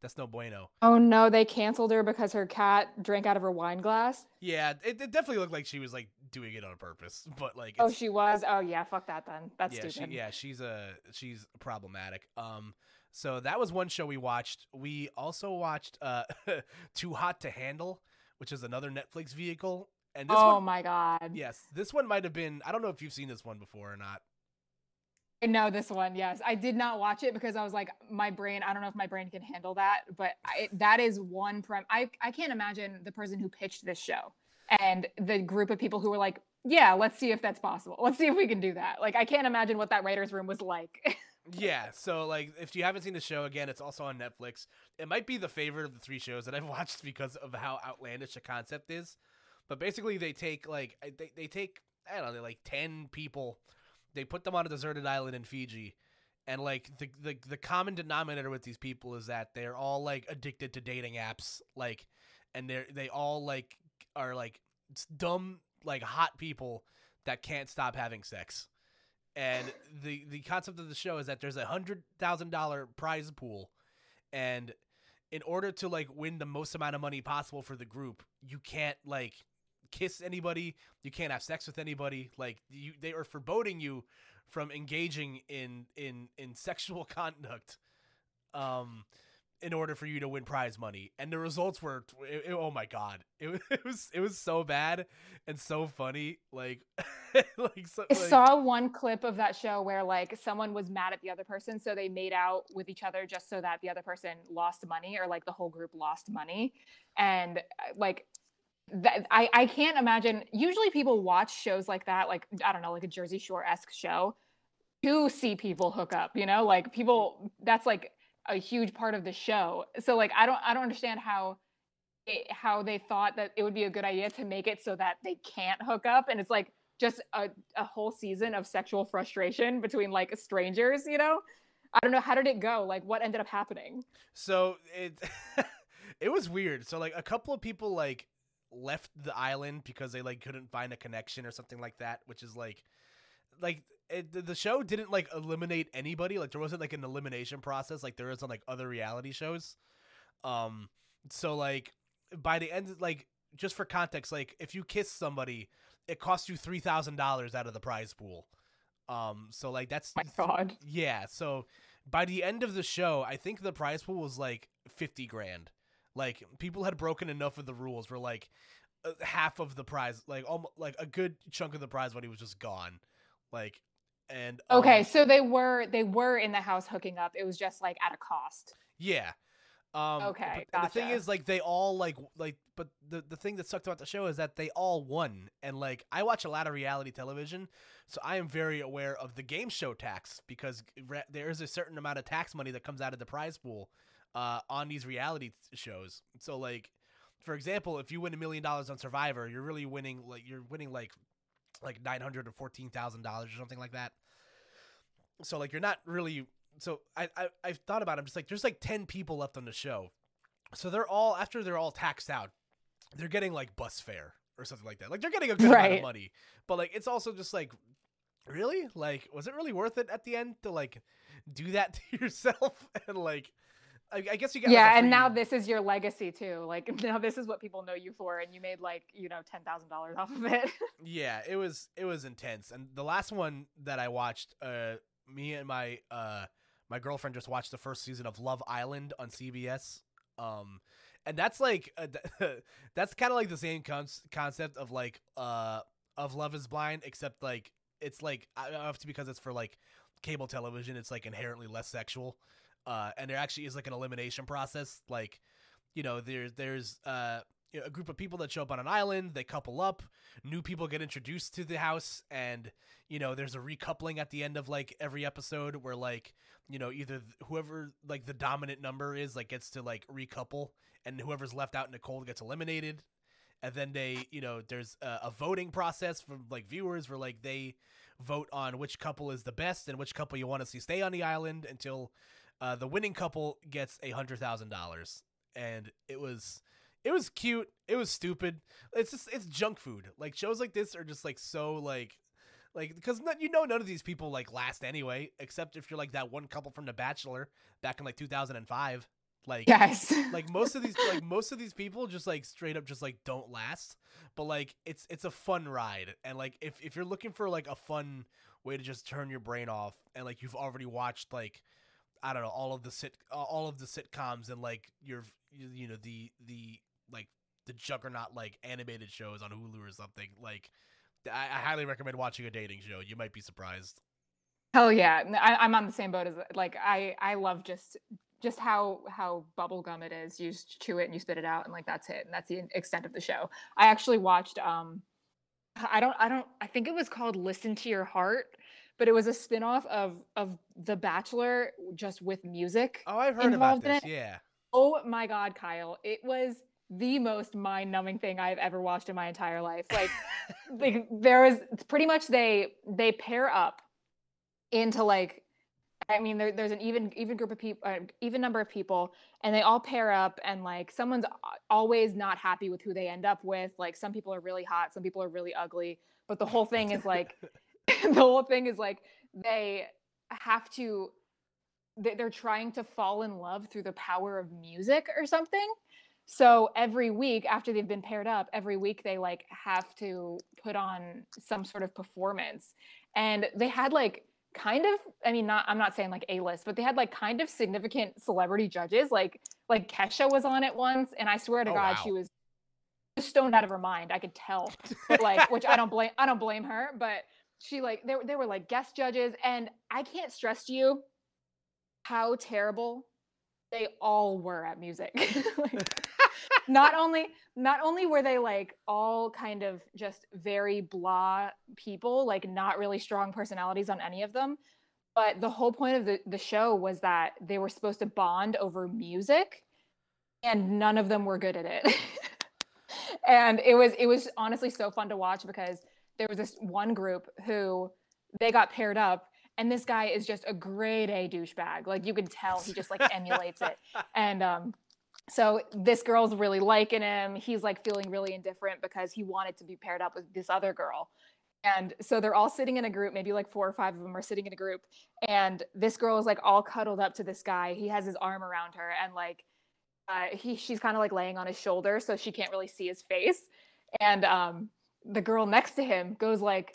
that's no bueno. Oh no, they canceled her because her cat drank out of her wine glass. Yeah, it, it definitely looked like she was like doing it on purpose, [LAUGHS] but like oh she was. Oh yeah, fuck that then. That's yeah, stupid. She, yeah, she's a she's problematic. Um, so that was one show we watched. We also watched uh, [LAUGHS] Too Hot to Handle, which is another Netflix vehicle. And this oh one, my god. yes, this one might have been. I don't know if you've seen this one before or not. I know this one. Yes, I did not watch it because I was like, my brain. I don't know if my brain can handle that, but I, [LAUGHS] that is one prem. I I can't imagine the person who pitched this show and the group of people who were like, yeah, let's see if that's possible. Let's see if we can do that. Like, I can't imagine what that writers' room was like. [LAUGHS] yeah, so like if you haven't seen the show again, it's also on Netflix. It might be the favorite of the three shows that I've [LAUGHS] watched because of how outlandish the concept is. But basically, they take like they they take I don't know, like ten people they put them on a deserted island in Fiji. And like the, the the common denominator with these people is that they're all like addicted to dating apps, like, and they're they all like are like dumb like hot people that can't stop having sex. And the the concept of the show is that there's a hundred thousand dollar prize pool, and in order to like win the most amount of money possible for the group, you can't like kiss anybody, you can't have sex with anybody. Like you, they are foreboding you from engaging in in in sexual [LAUGHS] conduct. Um, in order for you to win prize money, and the results were, it, it, oh my god, it, [LAUGHS] it was it was so bad and so funny. Like, [LAUGHS] like, so, I saw one clip of that show where like someone was mad at the other person, so they made out with each other just so that the other person lost money, or like the whole group lost money, and uh, like that I, I can't imagine usually people watch shows like that like i don't know like a jersey shore-esque show to see people hook up you know? Like people that's like a huge part of the show so like i don't i don't understand how it, how they thought that it would be a good idea to make it so that they can't hook up and it's like just a, a whole season of sexual frustration between like strangers, you know? I don't know how did it go? Like what ended up happening? So it [LAUGHS] it was weird. So like a couple of people like left the island because they like couldn't find a connection or something like that, which is like like it, the show didn't like eliminate anybody. Like there wasn't like an elimination process like there is on like other reality shows. Um so like by the end like just for context like if you kiss somebody it costs you $3000 out of the prize pool. Um so like that's My god. yeah, so by the end of the show, I think the prize pool was like 50 grand. Like people had broken enough of the rules where like uh, half of the prize, like almost like a good chunk of the prize money was just gone. Like and Okay, um, so they were they were in the house hooking up. It was just like at a cost. yeah. Um Okay, but the thing is like they all like like but the the thing that sucked about the show is that they all won and like I watch a lot of reality television so I am very aware of the game show tax because re- there is a certain amount of tax money that comes out of the prize pool uh, on these reality shows. So like, for example, if you win a million dollars on Survivor, you're really winning like you're winning like like nine hundred or fourteen thousand dollars or something like that. So like you're not really. So I, I I've thought about it. I'm just like there's like ten people left on the show, so they're all after they're all taxed out, they're getting like bus fare or something like that. Like they're getting a good amount of money, but like it's also just like really like was it really worth it at the end to like do that [LAUGHS] to yourself and like I, I guess you got yeah, a and now this is your legacy too. Like [LAUGHS] now this is what people know you for, and you made like you know ten thousand dollars off of it. [LAUGHS] yeah it was it was intense and the last one that i watched uh me and my uh my girlfriend just watched the first season of love island on cbs um and that's like uh, [LAUGHS] that's kind of like the same con- concept of like uh of love is blind except like it's like if because it's for like cable television it's like inherently less sexual. Uh and there actually is like an elimination process like you know there's there's uh you know, a group of people that show up on an island they couple up new people get introduced to the house and you know there's a recoupling at the end of like every episode where like you know either th- whoever like the dominant number is like gets to like recouple and whoever's left out in the cold gets eliminated. And then they you know there's a, a voting process from like viewers where like they vote on which couple is the best and which couple you want to see stay on the island until uh, the winning couple gets a hundred thousand dollars. And it was it was cute it was stupid. It's just it's junk food. Like shows like this are just like so like like because you know none of these people like last anyway except if you're like that one couple from the bachelor back in like 2005 like yes. like most of these like most of these people just like straight up just like don't last. But like it's it's a fun ride. And like if, if you're looking for like a fun way to just turn your brain off and like you've already watched like i don't know all of the sit all of the sitcoms and like your you know the the like the juggernaut like animated shows on hulu or something like i, I highly recommend watching a dating show. You might be surprised. Hell yeah, I, am on the same boat as like I I love just just how how bubblegum it is. You just chew it and you spit it out, and like that's it, and that's the extent of the show. I actually watched um, I don't I don't I think it was called Listen to Your Heart, but it was a spin-off of of The Bachelor just with music. oh i've heard about this. yeah. Oh my god, Kyle, it was the most mind-numbing thing I've ever watched in my entire life. Like like there is it's pretty much they they pair up into like I mean there, there's an even even group of people uh, even number of people and they all pair up and like someone's always not happy with who they end up with like some people are really hot some people are really ugly but the whole thing is like [LAUGHS] [LAUGHS] the whole thing is like they have to they- they're trying to fall in love through the power of music or something so every week after they've been paired up every week they like have to put on some sort of performance. And they had like kind of i mean not i'm not saying like a list but they had like kind of significant celebrity judges. Like like kesha was on it once and i swear to Oh, god wow. she was stoned out of her mind i could tell. But like which i don't [LAUGHS] blame i don't blame her but she like they, were- they were like guest judges and i can't stress to you how terrible they all were at music. [LAUGHS] Like, not only not only were they like all kind of just very blah people like not really strong personalities on any of them but the whole point of the, the show was that they were supposed to bond over music and none of them were good at it [LAUGHS] and it was it was honestly so fun to watch because there was this one group who they got paired up and this guy is just a grade A douchebag. Like you can tell he just like emulates it. [LAUGHS] And um so this girl's really liking him. He's like feeling really indifferent because he wanted to be paired up with this other girl. And so they're all sitting in a group, maybe like four or five of them are sitting in a group. And this girl is like all cuddled up to this guy. He has his arm around her and like uh, he she's kind of like laying on his shoulder so she can't really see his face. And um the girl next to him goes like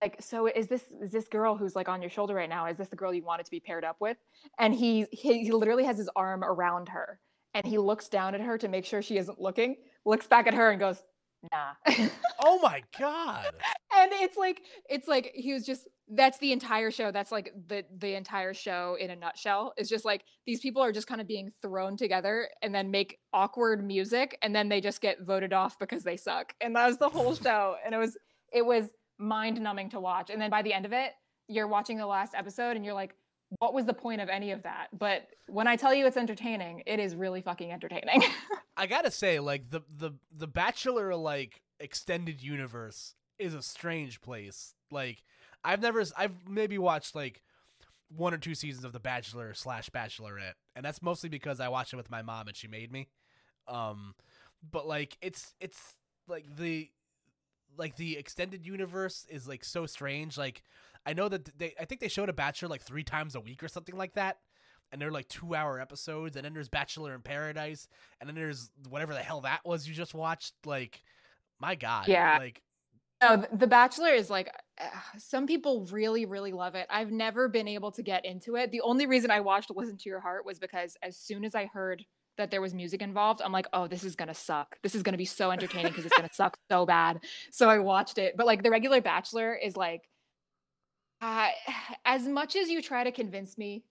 like so is this is this girl who's like on your shoulder right now is this the girl you wanted to be paired up with and he he, he literally has his arm around her and he looks down at her to make sure she isn't looking looks back at her and goes nah. [LAUGHS] Oh my god. And it's like it's like he was just that's the entire show. That's like the the entire show in a nutshell. It's just like these people are just kind of being thrown together and then make awkward music and then they just get voted off because they suck. And that was the whole [LAUGHS] show. And it was it was mind numbing to watch. And then by the end of it you're watching the last episode and you're like what was the point of any of that but when i tell you it's entertaining it is really fucking entertaining [LAUGHS] I gotta say, like the the the Bachelor like extended universe is a strange place. Like I've never, I've maybe watched like one or two seasons of The Bachelor slash Bachelorette, and that's mostly because I watched it with my mom and she made me. Um, but like it's it's like the like the extended universe is like so strange. Like I know that they, I think they showed a Bachelor like three times a week or something like that and they're like two hour episodes and then there's bachelor in paradise and then there's whatever the hell that was you just watched like my god. Yeah. like no the bachelor is like uh, some people really really love it. I've never been able to get into it. The only reason i watched listen to your heart was because as soon as i heard that there was music involved i'm like oh this is gonna suck. This is gonna be so entertaining because it's gonna suck so bad. So i watched it but like the regular bachelor is like [SIGHS] as much as you try to convince me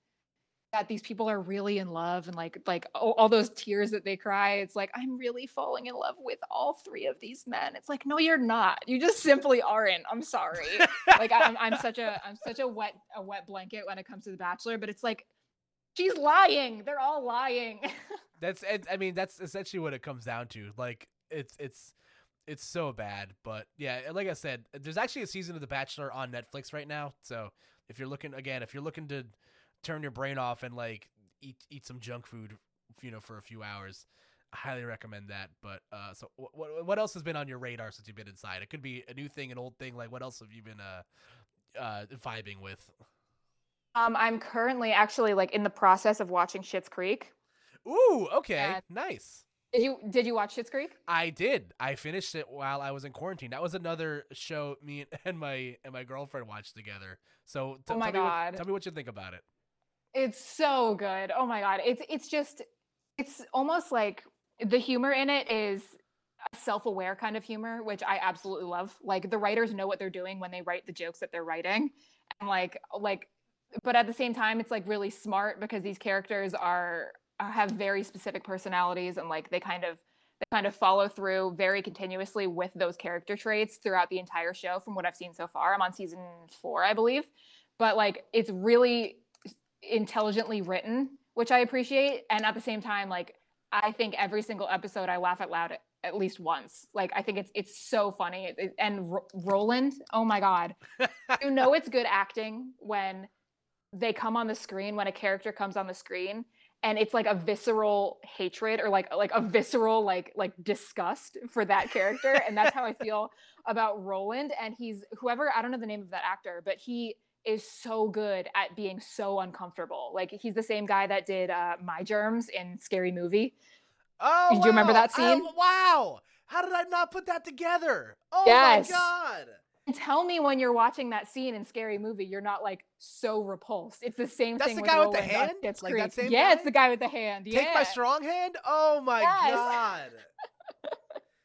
that these people are really in love and like like all, those tears that they cry it's like i'm really falling in love with all three of these men. It's like no you're not. You just simply aren't. I'm sorry. Like I'm, I'm such a i'm such a wet a wet blanket when it comes to the bachelor but it's like she's lying. They're all lying. [LAUGHS] That's i mean that's essentially what it comes down to. Like it's it's it's so bad but yeah like i said there's actually a season of the bachelor on netflix right now so if you're looking again if you're looking to turn your brain off and like eat eat some junk food you know for a few hours I highly recommend that but uh so what what else has been on your radar since you've been inside? It could be a new thing an old thing like what else have you been uh uh vibing with? Um i'm currently actually like in the process of watching Schitt's creek. Ooh okay And- nice did you did you watch Schitt's creek I did. I finished it while I was in quarantine. That was another show me and [LAUGHS] my and my girlfriend watched together. So t- Oh my tell me God. what, tell me what you think about it. It's so good. Oh my god. It's it's just it's almost like the humor in it is a self-aware kind of humor, which I absolutely love. Like the writers know what they're doing when they write the jokes that they're writing. And like like but at the same time it's like really smart because these characters are- have very specific personalities and like they kind of they kind of follow through very continuously with those character traits throughout the entire show from what I've seen so far. I'm on season 4, I believe. But like it's really intelligently written, which I appreciate. And at the same time, like I think every single episode I laugh out loud at, at least once. Like I think it's it's so funny. It- it- and Ro- Roland, oh my god, you know [LAUGHS] it's good acting when they come on the screen when a character comes on the screen and it's like a visceral hatred or like like a visceral like like disgust for that character and that's how I [LAUGHS] feel about Roland and he's whoever I don't know the name of that actor but he is so good at being so uncomfortable like he's the same guy that did uh, my germs in scary movie Oh, Did you remember wow. that I- scene? wow. How did I not put that together? Oh Yes. my god. And tell me when you're watching that scene in Scary Movie, you're not like so repulsed. It's the same That's thing. That's the with guy with the hand? Schitt's Like that same yeah, guy? it's the guy with the hand. Take my strong hand? Oh my Yes. god. [LAUGHS]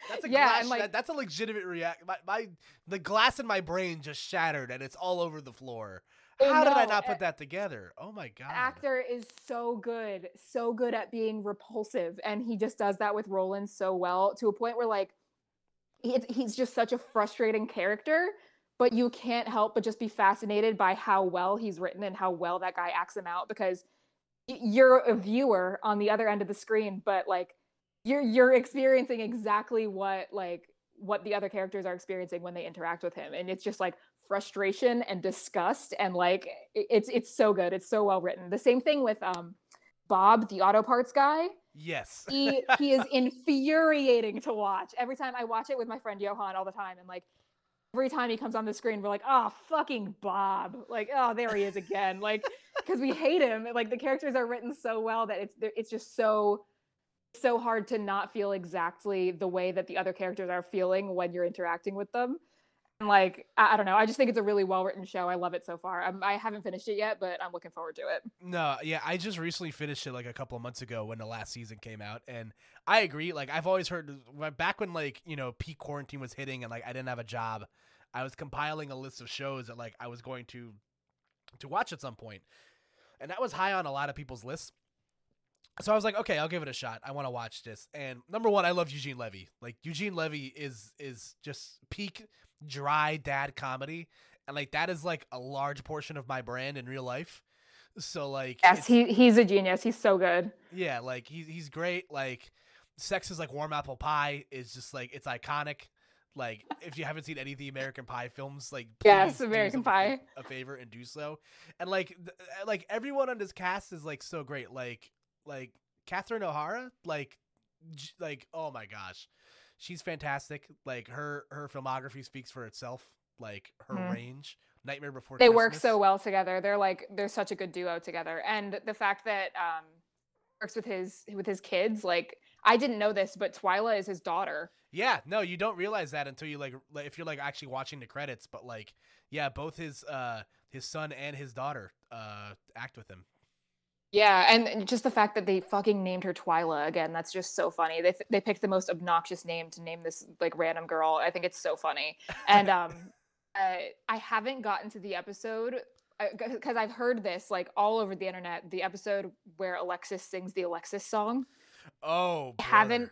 That's a Yeah, glass, like- that- that's a legitimate react. My, my the glass in my brain just shattered and it's all over the floor. I How did I not a- put that together? Oh my god. actor is so good, so good at being repulsive, and he just does that with Roland so well to a point where like he, he's just such a frustrating character, but you can't help but just be fascinated by how well he's written and how well that guy acts him out because you're a viewer on the other end of the screen, but like you're you're experiencing exactly what like what the other characters are experiencing when they interact with him. And it's just like frustration and disgust and like it's it's so good. It's so well written. The same thing with um bob the auto parts guy yes. He he is infuriating to watch. Every time i watch it with my friend johan all the time and like every time he comes on the screen we're like oh fucking bob. Like oh there he is again. Like [LAUGHS] because we hate him. Like the characters are written so well that it's it's just so so hard to not feel exactly the way that the other characters are feeling when you're interacting with them. Like, I, I don't know. I just think it's a really well written show. I love it so far. I'm, I have not finished it yet, but I'm looking forward to it. No, yeah, I just recently finished it like a couple of months ago when the last season came out, and I agree. Like, I've always heard back when like you know peak quarantine was hitting, and like I didn't have a job, I was compiling a list of shows that like I was going to to watch at some point, and that was high on a lot of people's lists so I was like, okay, I'll give it a shot. I want to watch this. And number one, I love Eugene Levy. Like Eugene Levy is is just peak dry dad comedy, and like that is like a large portion of my brand in real life. So like, yes, he he's a genius. He's so good. Yeah, like he's he's great. Like, sex is like warm apple pie is just like it's iconic. Like, if you haven't seen any of the American Pie films, like yes, American Pie, a favor and do so. And like, th- uh, like everyone on this cast is like so great. Like like Catherine O'Hara, like like oh my gosh, she's fantastic. Like her her filmography speaks for itself. Like her mm. range. Nightmare Before they Christmas. work so well together. They're like they're such a good duo together, and the fact that um works with his with his kids. Like I didn't know this, but Twyla is his daughter. Yeah, no, you don't realize that until you like if you're like actually watching the credits. But like, yeah, both his uh his son and his daughter uh act with him. Yeah, and just the fact that they fucking named her Twyla again, that's just so funny. They they picked the most obnoxious name to name this like random girl. I think it's so funny. And um uh, I haven't gotten to the episode because uh, I've heard this like all over the internet, the episode where Alexis sings the Alexis song. Oh, I haven't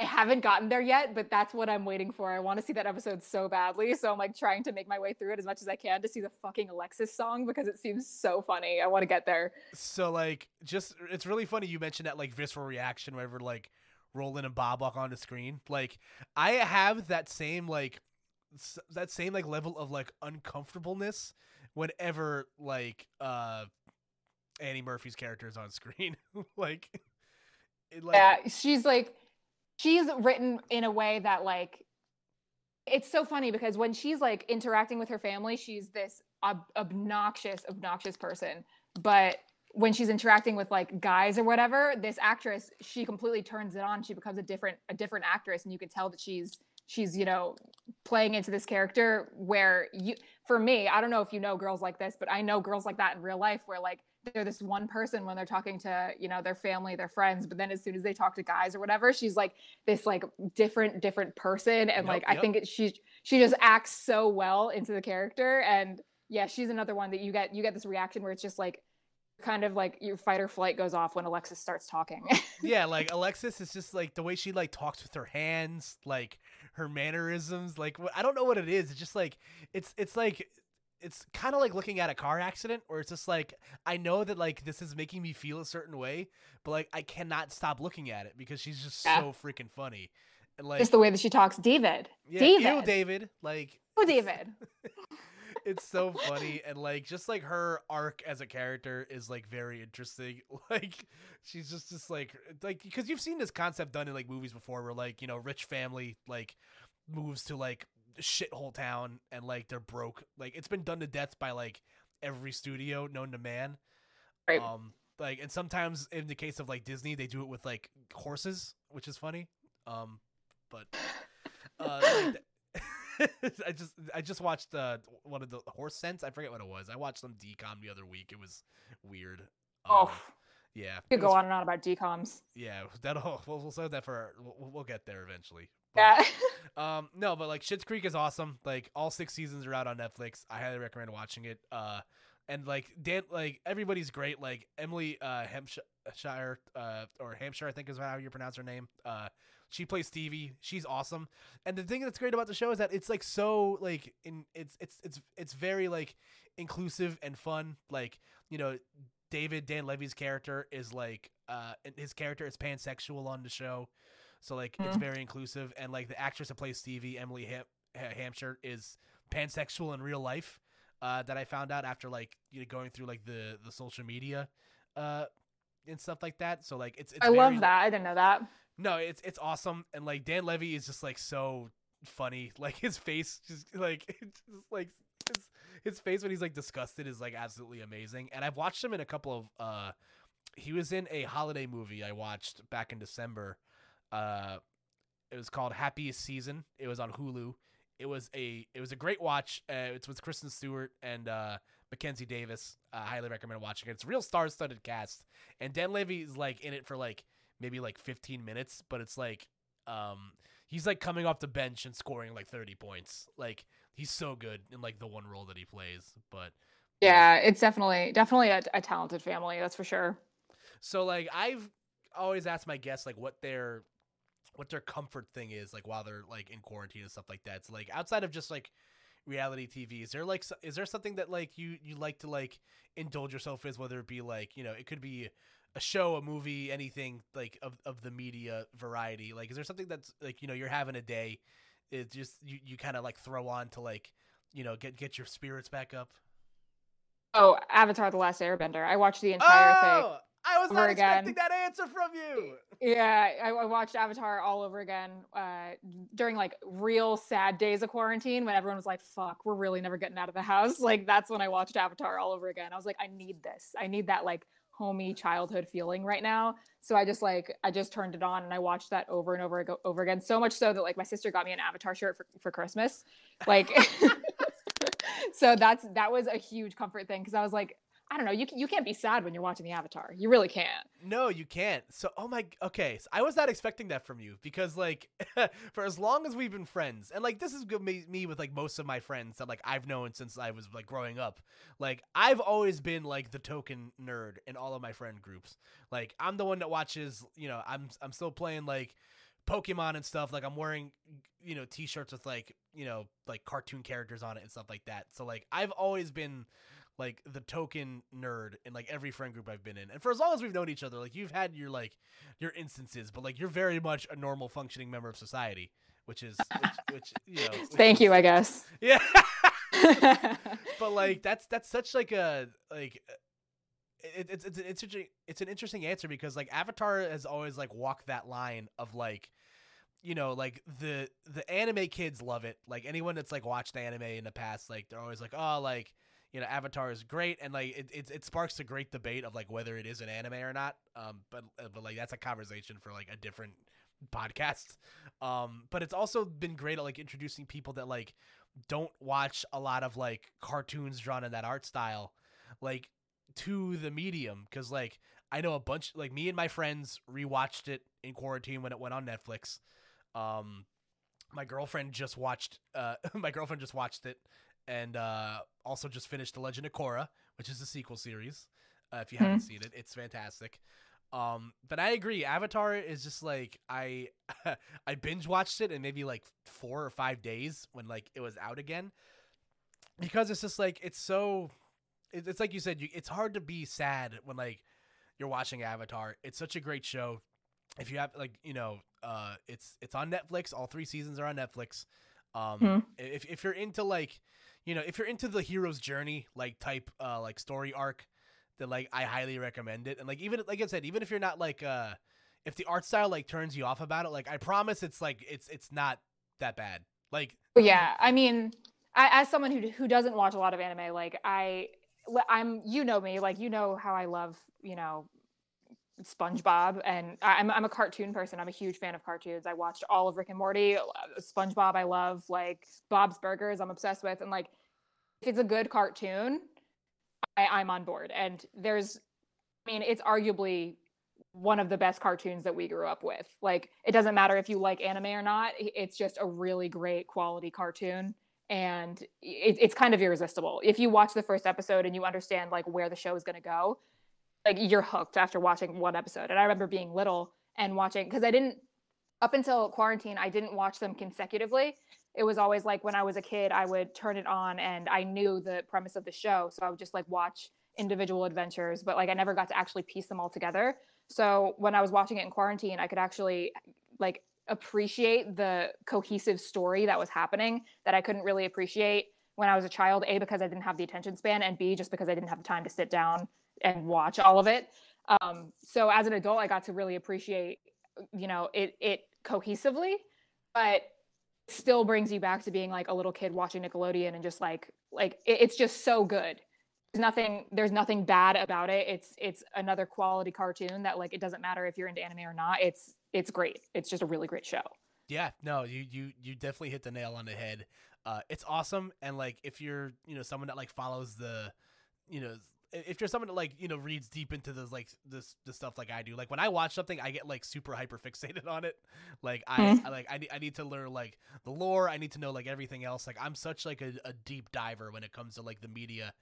I haven't gotten there yet, but that's what I'm waiting for. I want to see that episode so badly. So I'm like trying to make my way through it as much as I can to see the fucking Alexis song because it seems so funny. I want to get there. So like just it's really funny you mentioned that like visceral reaction whenever like Roland and Bob walk on the screen. Like I have that same like that same like level of like uncomfortableness whenever like uh Annie Murphy's character is on screen. [LAUGHS] like, it, like Yeah, she's like she's written in a way that like it's so funny because when she's like interacting with her family, she's this ob- obnoxious, obnoxious person. But when she's interacting with like guys or whatever, this actress, she completely turns it on. She becomes a different, a different actress, and you can tell that she's she's you know playing into this character where you for me i don't know if you know girls like this but i know girls like that in real life where like they're this one person when they're talking to you know their family their friends but then as soon as they talk to guys or whatever she's like this like different different person and yep, like yep. i think it, she she just acts so well into the character and yeah she's another one that you get you get this reaction where it's just like kind of like your fight or flight goes off when alexis starts talking [LAUGHS] yeah like alexis is just like the way she like talks with her hands like her mannerisms like i don't know what it is it's just like it's it's like it's kind of like looking at a car accident where it's just like I know that like this is making me feel a certain way, but like I cannot stop looking at it because she's just yeah. so freaking funny. And like just the way that she talks, David. Yeah, David. Ew, David. Like Oh David. [LAUGHS] it's so funny and like just like her arc as a character is like very interesting. [LAUGHS] Like she's just just like like because you've seen this concept done in like movies before where like, you know, rich family like moves to like shithole town and like they're broke. Like it's been done to death by like every studio known to man. Right. Um like and sometimes in the case of like Disney they do it with like horses, which is funny. Um but uh like, [LAUGHS] [LAUGHS] I just I just watched uh one of the horse sense. I forget what it was. I watched some DCOM the other week. It was weird. Um, oh. Yeah. You could go on and on about DCOMs. Yeah, [LAUGHS] that'll we'll, we'll save that for we'll, we'll get there eventually. But, yeah. Um, no, but like Schitt's Creek is awesome. Like all six seasons are out on Netflix. I highly recommend watching it. Uh, and like Dan, like everybody's great. Like Emily uh, Hampshire, uh, or Hampshire, I think is how you pronounce her name. Uh, she plays Stevie. She's awesome. And the thing that's great about the show is that it's like so like in it's it's it's it's very like inclusive and fun. Like you know, David Dan Levy's character is like uh his character is pansexual on the show. So like it's Mhm. very inclusive, and like the actress that plays Stevie, Emily Ham- Hampshire, is pansexual in real life. Uh, that I found out after like you know going through like the the social media, uh, and stuff like that. So like it's, it's I very, love that. I didn't know that. no, it's it's awesome, and like Dan Levy is just like so funny. [LAUGHS] Like his face, just like [LAUGHS] it's just like his his face when he's like disgusted is like absolutely amazing. And I've watched him in a couple of. uh He was in a holiday movie I watched back in December. Uh, it was called Happiest Season. It was on Hulu. It was a it was a great watch. Uh, it's with Kristen Stewart and uh, Mackenzie Davis. I highly recommend watching it. It's a real star-studded cast, and Dan Levy is like in it for like maybe like 15 minutes, but it's like um he's like coming off the bench and scoring like 30 points. Like he's so good in like the one role that he plays. But Yeah, it's definitely definitely a, a talented family. That's for sure. so like I've always asked my guests like what their what their comfort thing is like while they're like in quarantine and stuff like that. So like outside of just like reality TV, is there like is there something that like you you like to like indulge yourself with whether it be like, you know, it could be a show, a movie, anything like of, of the media variety. Like is there something that's like, you know, you're having a day it's just you, you kind of like throw on to like, you know, get get your spirits back up? Oh, Avatar: The Last Airbender. I watched the entire thing. Oh! I was not again. expecting that answer from you. Yeah, I, I watched Avatar all over again uh, during like real sad days of quarantine when everyone was like, "Fuck, we're really never getting out of the house." [LAUGHS] Like that's when I watched Avatar all over again. I was like, "I need this. I need that like homey childhood feeling right now." So I just like I just turned it on and I watched that over and over over again. So much so that like my sister got me an Avatar shirt for for Christmas. Like, [LAUGHS] so that's that was a huge comfort thing because I was like. I don't know. You, you can't be sad when you're watching the Avatar. You really can't. No, you can't. So, oh my, okay. So I was not expecting that from you because, like, [LAUGHS] for as long as we've been friends, and like this is me, me with like most of my friends that like I've known since I was like growing up. Like, I've always been like the token nerd in all of my friend groups. Like, I'm the one that watches. You know, I'm I'm still playing like Pokemon and stuff. Like, I'm wearing you know T-shirts with like you know like cartoon characters on it and stuff like that. So like, I've always been like the token nerd in like every friend group I've been in. And for as long as we've known each other, like you've had your like your instances, but like you're very much a normal functioning member of society, which is which, which you know. which Thank is- you, I guess. [LAUGHS] Yeah. [LAUGHS] but like that's that's such like a like it, it's it's an interesting it's an interesting answer because like Avatar has always like walked that line of like you know like the the anime kids love it like anyone that's like watched anime in the past like they're always like oh like you know Avatar is great and like it it, it sparks a great debate of like whether it is an anime or not um but but like that's a conversation for like a different podcast. Um but it's also been great at like introducing people that like don't watch a lot of like cartoons drawn in that art style like to the medium because like i know a bunch like me and my friends rewatched it in quarantine when it went on netflix. Um my girlfriend just watched uh [LAUGHS] my girlfriend just watched it and uh also just finished the legend of korra which is the sequel series uh, if you haven't seen it. It's fantastic. Um but i agree avatar is just like i [LAUGHS] i binge watched it in maybe like four or five days when like it was out again because it's just like it's so it- it's like you said you, it's hard to be sad when like you're watching avatar. It's such a great show. If you have like you know uh it's it's on netflix. All three seasons are on netflix. Um Hmm. if, if you're into like you know if you're into the hero's journey like type uh like story arc then like i highly recommend it. And like even like i said even if you're not like uh if the art style like turns you off about it like i promise it's like it's it's not that bad. Like yeah, I mean, I, as someone who who doesn't watch a lot of anime, like I, I'm, you know me, like you know how I love, you know, SpongeBob, and I'm I'm a cartoon person. I'm a huge fan of cartoons. I watched all of Rick and Morty, uh, SpongeBob. I love like Bob's Burgers. I'm obsessed with, and like if it's a good cartoon, I, I'm on board. And there's, I mean, it's arguably one of the best cartoons that we grew up with. Like, it doesn't matter if you like anime or not, it's just a really great quality cartoon. And it, it's kind of irresistible. If you watch the first episode and you understand like where the show is going to go, like you're hooked after watching one episode. And I remember being little and watching because I didn't up until quarantine, I didn't watch them consecutively. It was always like when I was a kid, I would turn it on and I knew the premise of the show. So I would just like watch individual adventures, but like I never got to actually piece them all together. So when I was watching it in quarantine, I could actually like appreciate the cohesive story that was happening that I couldn't really appreciate when I was a child. A because I didn't have the attention span, and B just because I didn't have the time to sit down and watch all of it. Um, so as an adult, I got to really appreciate, you know, it it cohesively, but still brings you back to being like a little kid watching Nickelodeon and just like like it, it's just so good. There's nothing there's nothing bad about it. It's it's another quality cartoon that like it doesn't matter if you're into anime or not. It's it's great. It's just a really great show. Yeah, no, you you you definitely hit the nail on the head. Uh, it's awesome, and like if you're you know someone that like follows the, you know, if you're someone that like you know reads deep into the like this the stuff like I do, like when I watch something, I get like super hyper fixated [LAUGHS] on it. Like I, Mhm. I like I need I need to learn like the lore. I need to know like everything else. Like I'm such like a, a deep diver when it comes to like the media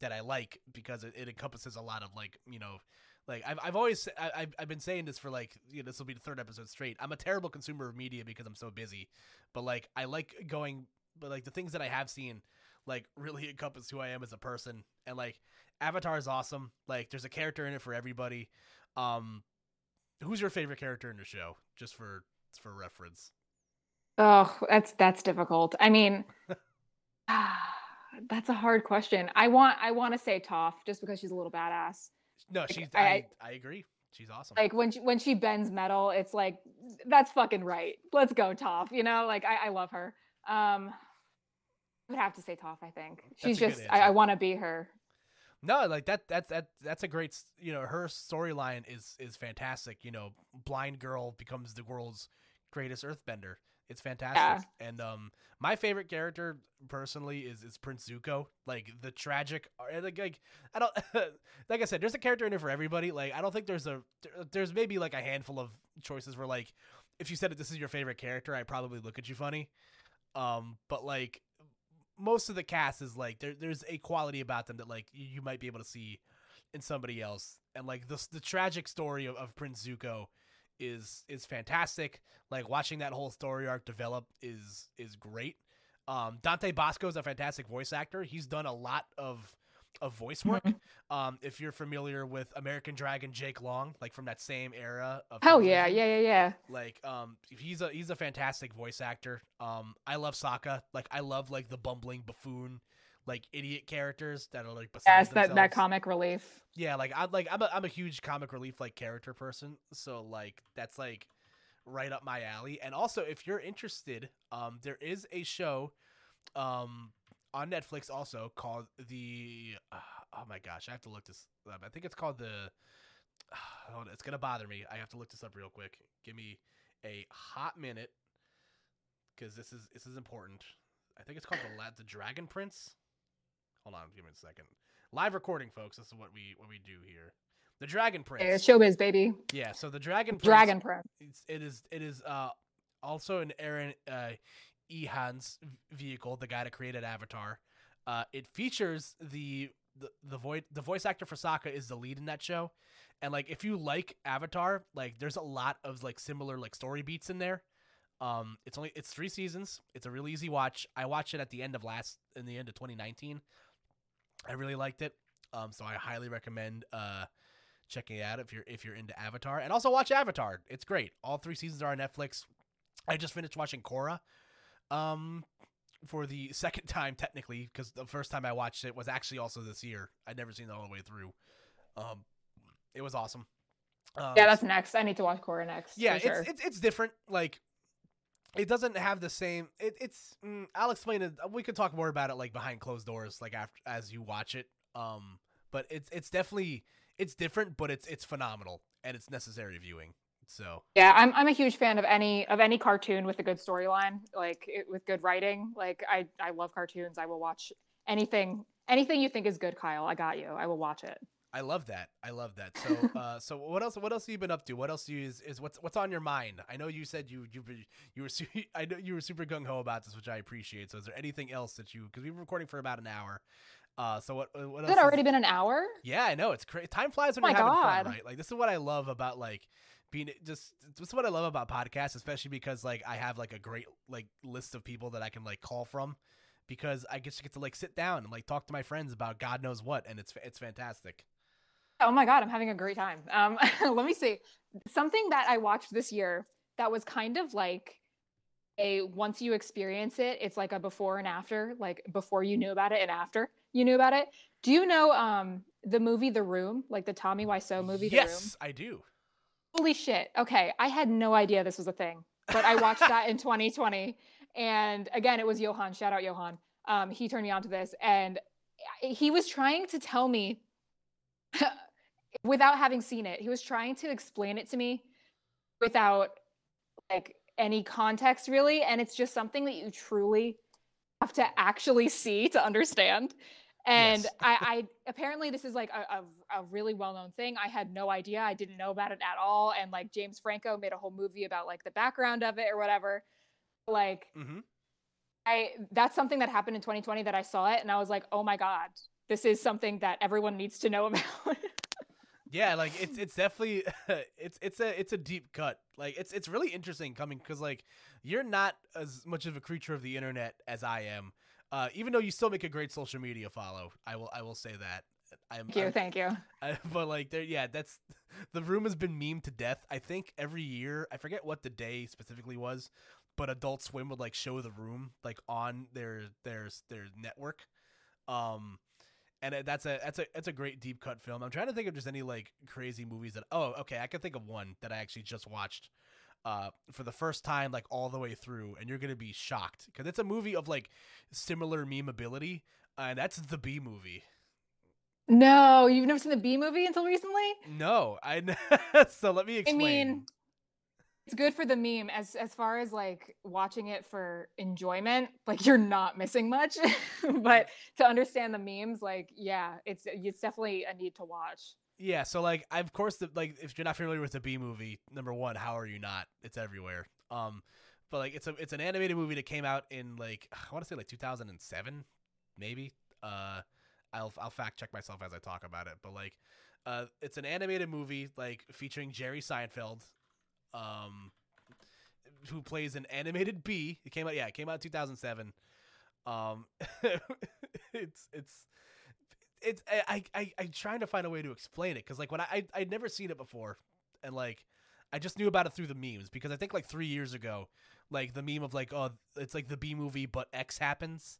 that I like because it, it encompasses a lot of like you know like I've, I've always I, I've, I've been saying this for like you know this will be the third episode straight i'm a terrible consumer of media because i'm so busy but like i like going but like the things that i have seen like really [LAUGHS] encompass who i am as a person and like avatar is awesome like there's a character in it for everybody um who's your favorite character in the show just for for reference Oh, that's that's difficult. I mean, [LAUGHS] [SIGHS] that's a hard question. I want I want to say Toph just because she's a little badass. no she's I- I, I agree she's awesome Like when she, when she bends metal, it's like that's fucking right. Let's go Toph. You know, like I, I love her. Um, I would have to say Toph. I think she's just I, I want to be her. No, like that that's that that's a great you know her storyline is is fantastic. You know, blind girl becomes the world's greatest earthbender. It's fantastic. And um my favorite character personally is is Prince Zuko. Like the tragic like, like I don't [LAUGHS] like I said there's a character in it for everybody. Like I don't think there's a there's maybe like a handful of choices where like if you said that this is your favorite character, I'd probably look at you funny. Um but like most of the cast is like there there's a quality about them that like you, might be able to see in somebody else. And like the the tragic story of, of Prince Zuko is is fantastic. Like watching that whole story arc develop is is great. Um Dante Basco is a fantastic voice actor. He's done a lot of of voice work Mhm. um if you're familiar with American Dragon Jake Long like from that same era of Oh yeah, yeah, yeah, yeah. Like, um, he's a he's a fantastic voice actor. Um, I love Sokka. Like, I love like the bumbling buffoon, like idiot characters that are like beside Yes, that that comic relief. Yeah, like I like I'm a I'm a huge comic relief like character person. So like that's like right up my alley. And also, if you're interested, um, there is a show, um, on Netflix also called the uh, oh my gosh, I have to look this up. I think it's called the. [SIGHS] on, it's gonna bother me. I have to look this up real quick. Give me a hot minute, because this is this is important. I think it's called the La- the Dragon Prince. Hold on, give me a second. Live recording, folks. This is what we what we do here. The Dragon Prince. showbiz, baby. Yeah, so the Dragon Prince. Dragon Prince. It's, it is it is uh also an Aaron uh, Ehasz vehicle, the guy that created Avatar. Uh, it features the the the voice the voice actor for Sokka is the lead in that show, and like if you like Avatar, like there's a lot of like similar like story beats in there. Um, it's only it's three seasons. It's a really easy watch. I watched it at the end of last in the end of 2019. I really liked it. Um, so I highly recommend uh checking it out if you're if you're into Avatar, and also watch Avatar. It's great. All three seasons are on Netflix. I just finished watching Korra, um, for the second [LAUGHS] time technically because the first time I watched it was actually also this year. I'd never seen it all the way through. Um, it was awesome. Um, Yeah, that's next. I need to watch Korra next. yeah, sure. it's, it's it's different. Like, it doesn't have the same. It, it's. Mm, I'll explain it. We could talk more about it like behind closed doors, like after as you watch it. Um, but it's it's definitely it's different, but it's it's phenomenal and it's necessary viewing. So Yeah, I'm I'm a huge fan of any of any cartoon with a good storyline, like it, with good writing. Like I I love cartoons. I will watch anything anything you think is good, Kyle. I got you. I will watch it. I love that. I love that. So [LAUGHS] uh, so what else? What else have you been up to? What else do you, is is what's what's on your mind? I know you said you you you were su- [LAUGHS] I know you were super gung ho about this, which I appreciate. So is there anything else that you because we've been recording for about an hour? Uh, so what what else? Has it is- already been an hour? Yeah, I know it's crazy. Time flies when Oh you're having God. fun, right? Like this is what I love about like being just. This is what I love about podcasts, especially because like I have like a great like list of people that I can like call from, because I just get to like sit down and like talk to my friends about God knows what, and it's it's fantastic. Oh my god, I'm having a great time. Um, [LAUGHS] let me see. Something that I watched this year that was kind of like a once you experience it, it's like a before and after, like before you knew about it and after you knew about it. Do you know um the movie The Room, like the Tommy Wiseau movie The Room? Yes, I do. Holy shit. Okay, I had no idea this was a thing, but I watched that in [LAUGHS] 2020 and again it was Johan, shout out Johan. Um he turned me on to this and he was trying to tell me [LAUGHS] without having seen it. He was trying to explain it to me without like any context really and it's just something that you truly have to actually see to understand and Yes. I, I apparently this is like a, a, a really well-known thing i had no idea i didn't know about it at all and like james franco made a whole movie about like the background of it or whatever like mm-hmm. i that's something that happened in 2020 that i saw it and i was like oh my god this is something that everyone needs to know [LAUGHS] about Yeah, like it's it's definitely [LAUGHS] it's it's a it's a deep cut. Like it's it's really interesting coming because like you're not as much of a creature of the internet as I am. Uh, even though you still make a great social media follow, I will I will say that. I'm, thank you I'm- thank you [LAUGHS] I, but like there, yeah, that's [LAUGHS] the room has been memed to death. I think every year, I forget what the day specifically was, but Adult Swim would like show the room like on their their their network, um, and that's a that's a that's a great deep cut film. I'm trying to think of just any like crazy movies that. Oh, okay, I can think of one that I actually just watched. Uh, for the first time, like all the way through, and you're gonna be shocked because it's a movie of like similar meme ability, and that's the Bee Movie. no you've never seen the bee movie until recently No, I [LAUGHS] so let me explain. I mean, it's good for the meme as as far as like watching it for enjoyment. Like you're not missing much, [LAUGHS] but to understand the memes, like yeah, it's it's definitely a need to watch. Yeah, so like I of course the, like if you're not familiar with the Bee Movie, number one, how are you not? It's everywhere. Um, but like it's a it's an animated movie that came out in like [SIGHS] I want to say like 2007, maybe. Uh, I'll I'll fact check myself as I talk about it, but like, uh, it's an animated movie like featuring Jerry Seinfeld, um, who plays an animated bee. It came out yeah, it came out in 2007. Um, [LAUGHS] it's it's it's I I I I'm trying to find a way to explain it because like when I, I I'd never seen it before, and like I just knew about it through the memes because I think like three years ago, like the meme of like oh it's like the Bee Movie but X happens,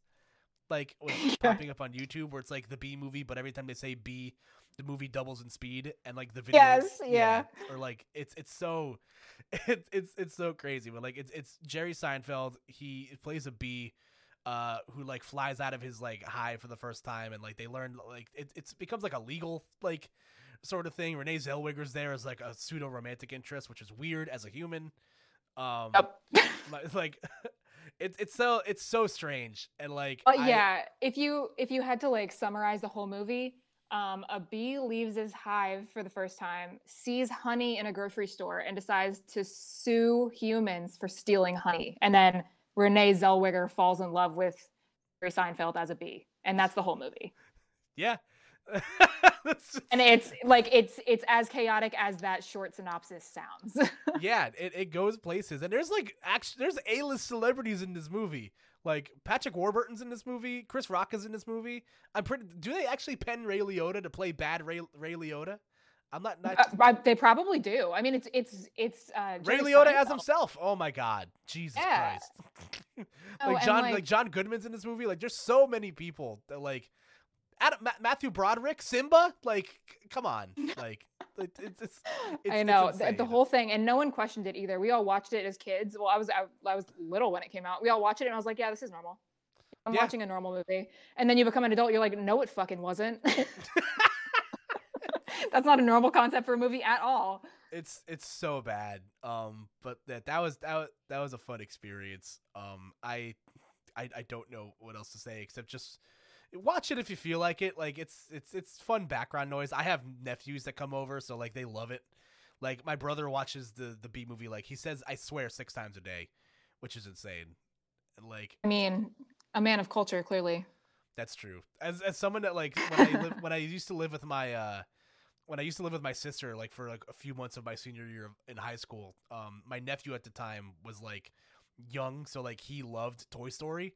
like was [LAUGHS] Yeah. popping up on YouTube where it's like the Bee Movie but every time they say B, the movie doubles in speed and like the video Yes, yeah. or like it's it's so [LAUGHS] it's it's it's so crazy but like it's it's Jerry Seinfeld he plays a bee uh who like flies out of his like hive for the first time and like they learn like it it's becomes like a legal like sort of thing Renee Zellweger's there as like a pseudo romantic interest which is weird as a human um Yep. [LAUGHS] like [LAUGHS] it's it's so it's so strange and like But I- yeah, if you if you had to like summarize the whole movie, um, a bee leaves his hive for the first time, sees honey in a grocery store, and decides to sue humans for stealing honey. And then Renee Zellweger falls in love with Jerry Seinfeld as a bee, and that's the whole movie. yeah [LAUGHS] just- And it's like it's it's as chaotic as that short synopsis sounds. [LAUGHS] yeah, it, it goes places, and there's like actually there's A list celebrities in this movie. Like Patrick Warburton's in this movie, Chris Rock is in this movie. I'm pretty. Do they actually pen Ray Liotta to play bad Ray Ray Liotta? I'm not not Uh, they probably do. I mean, it's it's it's uh, Ray Jerry Liotta as himself. Oh my god, Jesus Yeah. Christ! [LAUGHS] Oh, like and, John, like, like- John Goodman's in this movie. Like there's so many people that like. Adam, Ma- Matthew Broderick, Simba, like, c- come on, [LAUGHS] like, it, it's, it's, it's I know the, the whole thing, and no one questioned it either. We all watched it as kids. Well, I was I, I was little when it came out. We all watched it, and I was like, "Yeah, this is normal. I'm Yeah. watching a normal movie." And then you become an adult, you're like, "No, it fucking wasn't." [LAUGHS] [LAUGHS] That's not a normal concept for a movie at all. it's it's so bad um but that that was that was, that was a fun experience um I, I i don't know what else to say except just watch it if you feel like it like it's it's it's fun background noise i have nephews that come over so like they love it like my brother watches the the bee movie like he says i swear six times a day which is insane and like I mean, a man of culture, clearly. that's true. As as someone that like when I live when I used to live with my uh when I used to live with my sister like for like a few months of my senior year in high school, um my nephew at the time was like young, so like he loved Toy Story.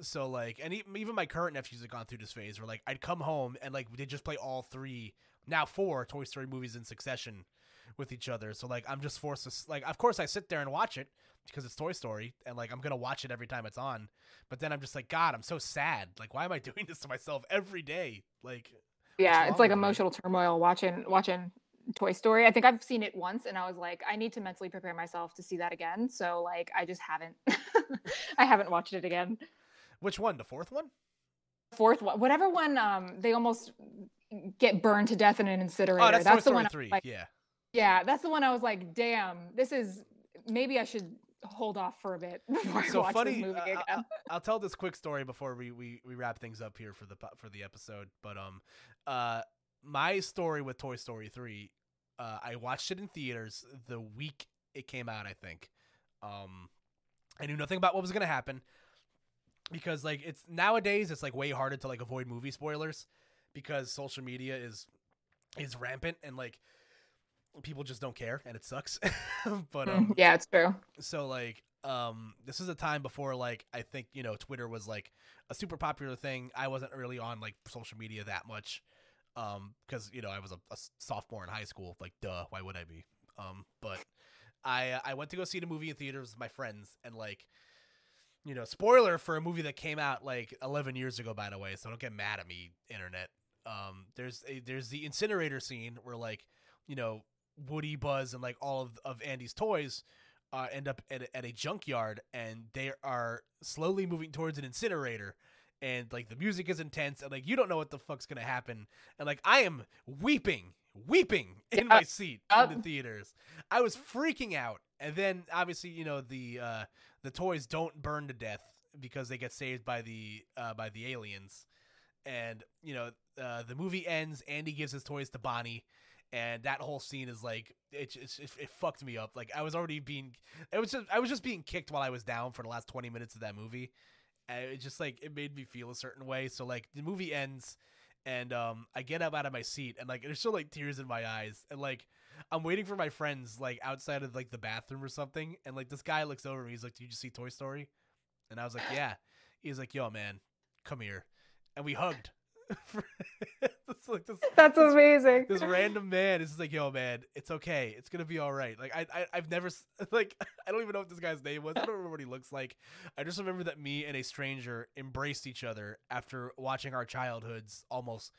So like and even my current nephews have gone through this phase where like I'd come home and like they just play all three now four Toy Story movies in succession. with each other. So like I'm just forced to like of course I sit there and watch it because it's Toy Story and like I'm to watch it every time it's on. But then I'm just like god, I'm so sad. Like why am I [LAUGHS] doing this to myself every day? Like Yeah, it's like emotional turmoil watching watching Toy Story. I think I've seen it once and I was like, I need to mentally prepare myself to see that again. So like I just haven't [LAUGHS] I haven't watched it again. which one? The fourth one? Fourth one, whatever one um they almost get burned to death in an incinerator. Oh, that's, that's the one 3. like, yeah. yeah, that's the one I was like, damn, this is maybe I should hold off for a bit [LAUGHS] before so I watch funny. this movie again. I, will tell this quick story before we, we we wrap things up here for the for the episode. But um, uh, my story with Toy Story three, uh, I watched it in theaters the week it came out. I think, um, I knew nothing about what was gonna happen because like it's nowadays it's like way harder to like avoid movie spoilers because social media is is rampant and like people just don't care and it sucks. [LAUGHS] but um, Mm, yeah, it's true. so like um this is a time before like i think you know twitter was like a super popular thing i wasn't really on like social media that much um because you know i was a, a sophomore in high school like duh why would i be um but i i went to go see the movie in theaters with my friends and like you know spoiler for a movie that came out like 11 years ago by the way so don't get mad at me internet um there's a, there's the incinerator scene where like you know woody buzz and like all of, of andy's toys uh, end up at a, at a junkyard and they are slowly moving towards an incinerator and like the music is intense and like you don't know what the fuck's gonna happen and like i am weeping weeping [LAUGHS] in my seat in the theaters. I was freaking out and then obviously you know the uh the toys don't burn to death because they get saved by the uh by the aliens and you know uh the movie ends andy gives his toys to bonnie and that whole scene is like it, just it, it fucked me up. Like i was already being it was just i was just being kicked while i was down for the last 20 minutes of that movie. And it just like it made me feel a certain way. So like the movie ends and um i get up out of my seat and like there's still like tears in my eyes. And like i'm waiting for my friends like outside of like the bathroom or something. And like this guy looks over me. He's like did you just see toy story? And i was like yeah. He's like yo man come here. And we hugged [LAUGHS] it's like this That's this- amazing. this random man is just like, "Yo, man, it's okay. It's gonna be all right." Like, I, I, I've never, [LAUGHS] like, [LAUGHS] I don't even know what this guy's name was. I don't remember what he looks like. I just remember that me and a stranger embraced each other after watching our childhoods almost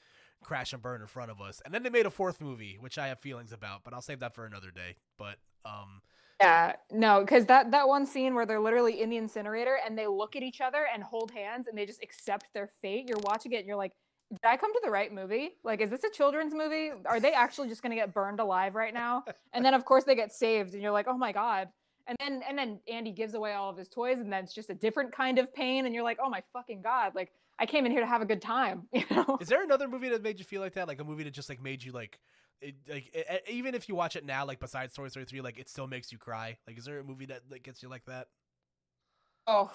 crash and burn in front of us. And then they made a fourth movie, which I have feelings about, but I'll save that for another day. But, um, Yeah, no, because that that one scene where they're literally in the incinerator and they look at each other and hold hands and they just accept their fate. You're watching it and you're like, did I come to the right movie? Like, is this a children's movie? Are they actually just gonna get burned alive right now? And then of course they get saved and you're like, oh my god. And then and then Andy gives away all of his toys and then it's just a different kind of pain and you're like, oh my fucking god, like I came in here to have a good time, [LAUGHS] you know? is there another movie that made you feel like that? Like a movie that just like made you like, it, like e- even if you watch it now, like besides Toy Story three, like it still makes you cry. Like, is there a movie that that gets you like that? Oh,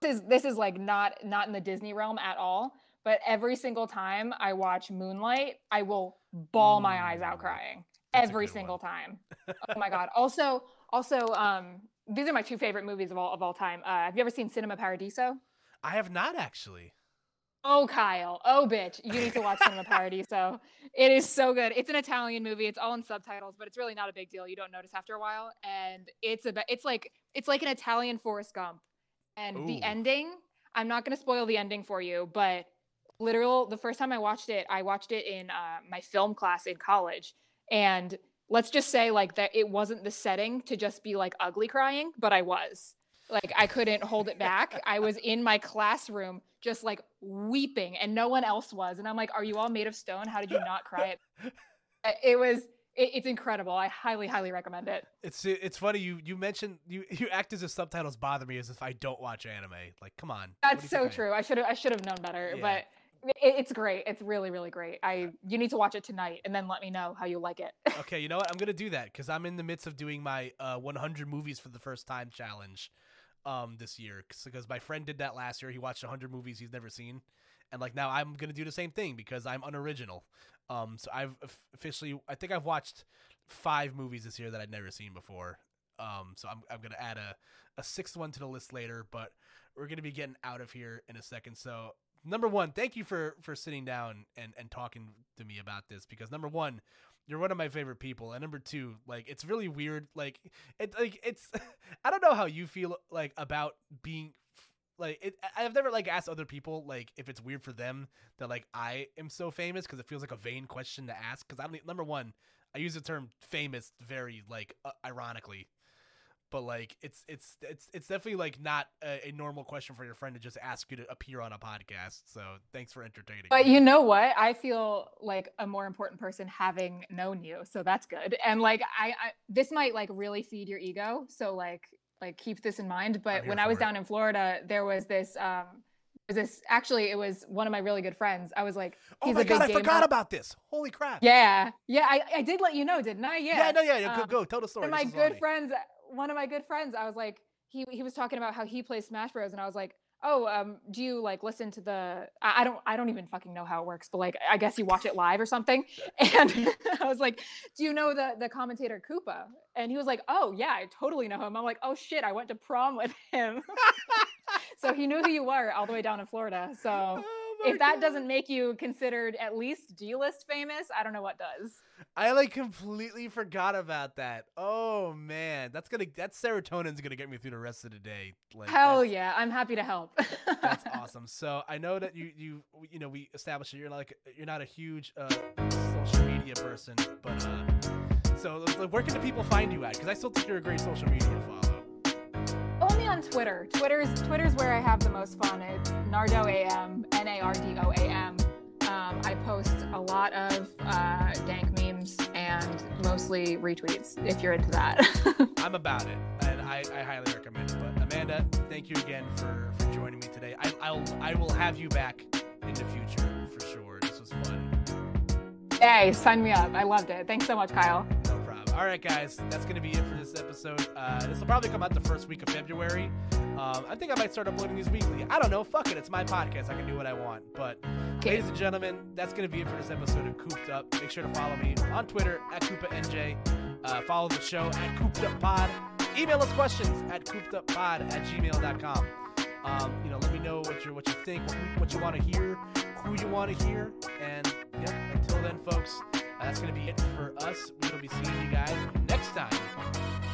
this is this is like not not in the Disney realm at all. But every single time I watch Moonlight, I will bawl my eyes out crying that's every single one. time. [LAUGHS] Oh my god! Also, also, um, these are my two favorite movies of all of all time. Uh, have you ever seen Cinema Paradiso? I have not actually. Oh, Kyle. Oh, bitch. You need to watch Cinema Paradiso. [LAUGHS] It is so good. It's an Italian movie. It's all in subtitles, but it's really not a big deal. You don't notice after a while. And it's about it's like it's like an Italian Forrest Gump. And the ending, I'm not gonna spoil the ending for you, but literal the first time I watched it, I watched it in uh, my film class in college. And let's just say like that it wasn't the setting to just be like ugly crying, but I was. Like I couldn't hold it back. I was in my classroom just like weeping and no one else was. And I'm like, are you all made of stone? How did you not cry? It, [LAUGHS] it was it, it's incredible. I highly, highly recommend it. It's it's funny you you mentioned you you act as if subtitles bother me as if I don't watch anime. Like, come on. That's so think I am? true. I should have I should have known better, Yeah. but it's great. It's really, really great. I you need to watch it tonight and then let me know how you like it. [LAUGHS] Okay, you know what? I'm gonna do that because I'm in the midst of doing my uh 100 movies for the first time challenge, um, this year. Because my friend did that last year. He watched 100 movies he's never seen, and like now I'm gonna do the same thing because I'm unoriginal. Um, so I've officially, I think I've watched five movies this year that I'd never seen before. Um, so I'm I'm gonna add a a sixth one to the list later, but we're gonna be getting out of here in a second. So number one, thank you for for sitting down and and talking to me about this because number one, you're one of my favorite people. And number two, like it's really weird. Like it, like it's. [LAUGHS] I don't know how you feel like about being like it, I've never like asked other people like if it's weird for them that like I am so famous because it feels like a vain question to ask. Because I'm number one, I use the term famous very like uh, ironically, but like it's it's it's it's definitely like not a, a, normal question for your friend to just ask you to appear on a podcast. So thanks for entertaining. But you know what? I feel like a more important person having known you, so that's good. And like I, I this might like really feed your ego. So like like keep this in mind. But when I was it. down in Florida, there was this um was this actually it was one of my really good friends. I was like, Oh my god, I forgot about this. Holy crap. Yeah. Yeah, I, I did let you know, didn't I? Yeah. Yeah, no, yeah, yeah. Um, go, go, tell the story. My good friends one of my good friends, I was like, he he was talking about how he plays Smash Bros. and I was like, oh um do you like listen to the I, I, don't i don't even fucking know how it works but like i guess you watch it live or something. [LAUGHS] And [LAUGHS] i was like do you know the the commentator koopa? And he was like oh yeah i totally know him. I'm like oh shit i went to prom with him. [LAUGHS] So he knew who you were all the way down in florida. So if that God. doesn't make you considered at least D-list famous, I don't know what does. I like completely forgot about that. Oh man, that's gonna that serotonin's gonna get me through the rest of the day. Like hell yeah, I'm happy to help. that's [LAUGHS] awesome. So I know that you you you know we established that you're like you're not a huge uh, social media person, but uh, so like, where can the people find you at? Because I still think you're a great social media follow on Twitter. Twitter's Twitter's where I have the most fun. It's Nardo AM, N A R D O A M. Um, I post a lot of uh, dank memes and mostly retweets. If you're into that, [LAUGHS] I'm about it, and I, I, highly recommend it. But Amanda, thank you again for, for joining me today. I, I'll I will have you back in the future for sure. This was fun. Hey, sign me up. I loved it. Thanks so much, Kyle. All right, guys, that's going to be it for this episode. Uh, this will probably come out the first week of February. Um, I think I might start uploading these weekly. I don't know. Fuck it. It's my podcast. I can do what I want. But, okay. ladies and gentlemen, that's going to be it for this episode of Koop'd Up. Make sure to follow me on Twitter at KoopaNJ. Uh, follow the show at KoopdUpPod. Email us questions at koopduppod at gmail.com. Um, you know, let me know what you what you think, what, what you want to hear, who you want to hear, and yeah. Until then, folks, that's going to be it for us. We will be seeing you guys next time.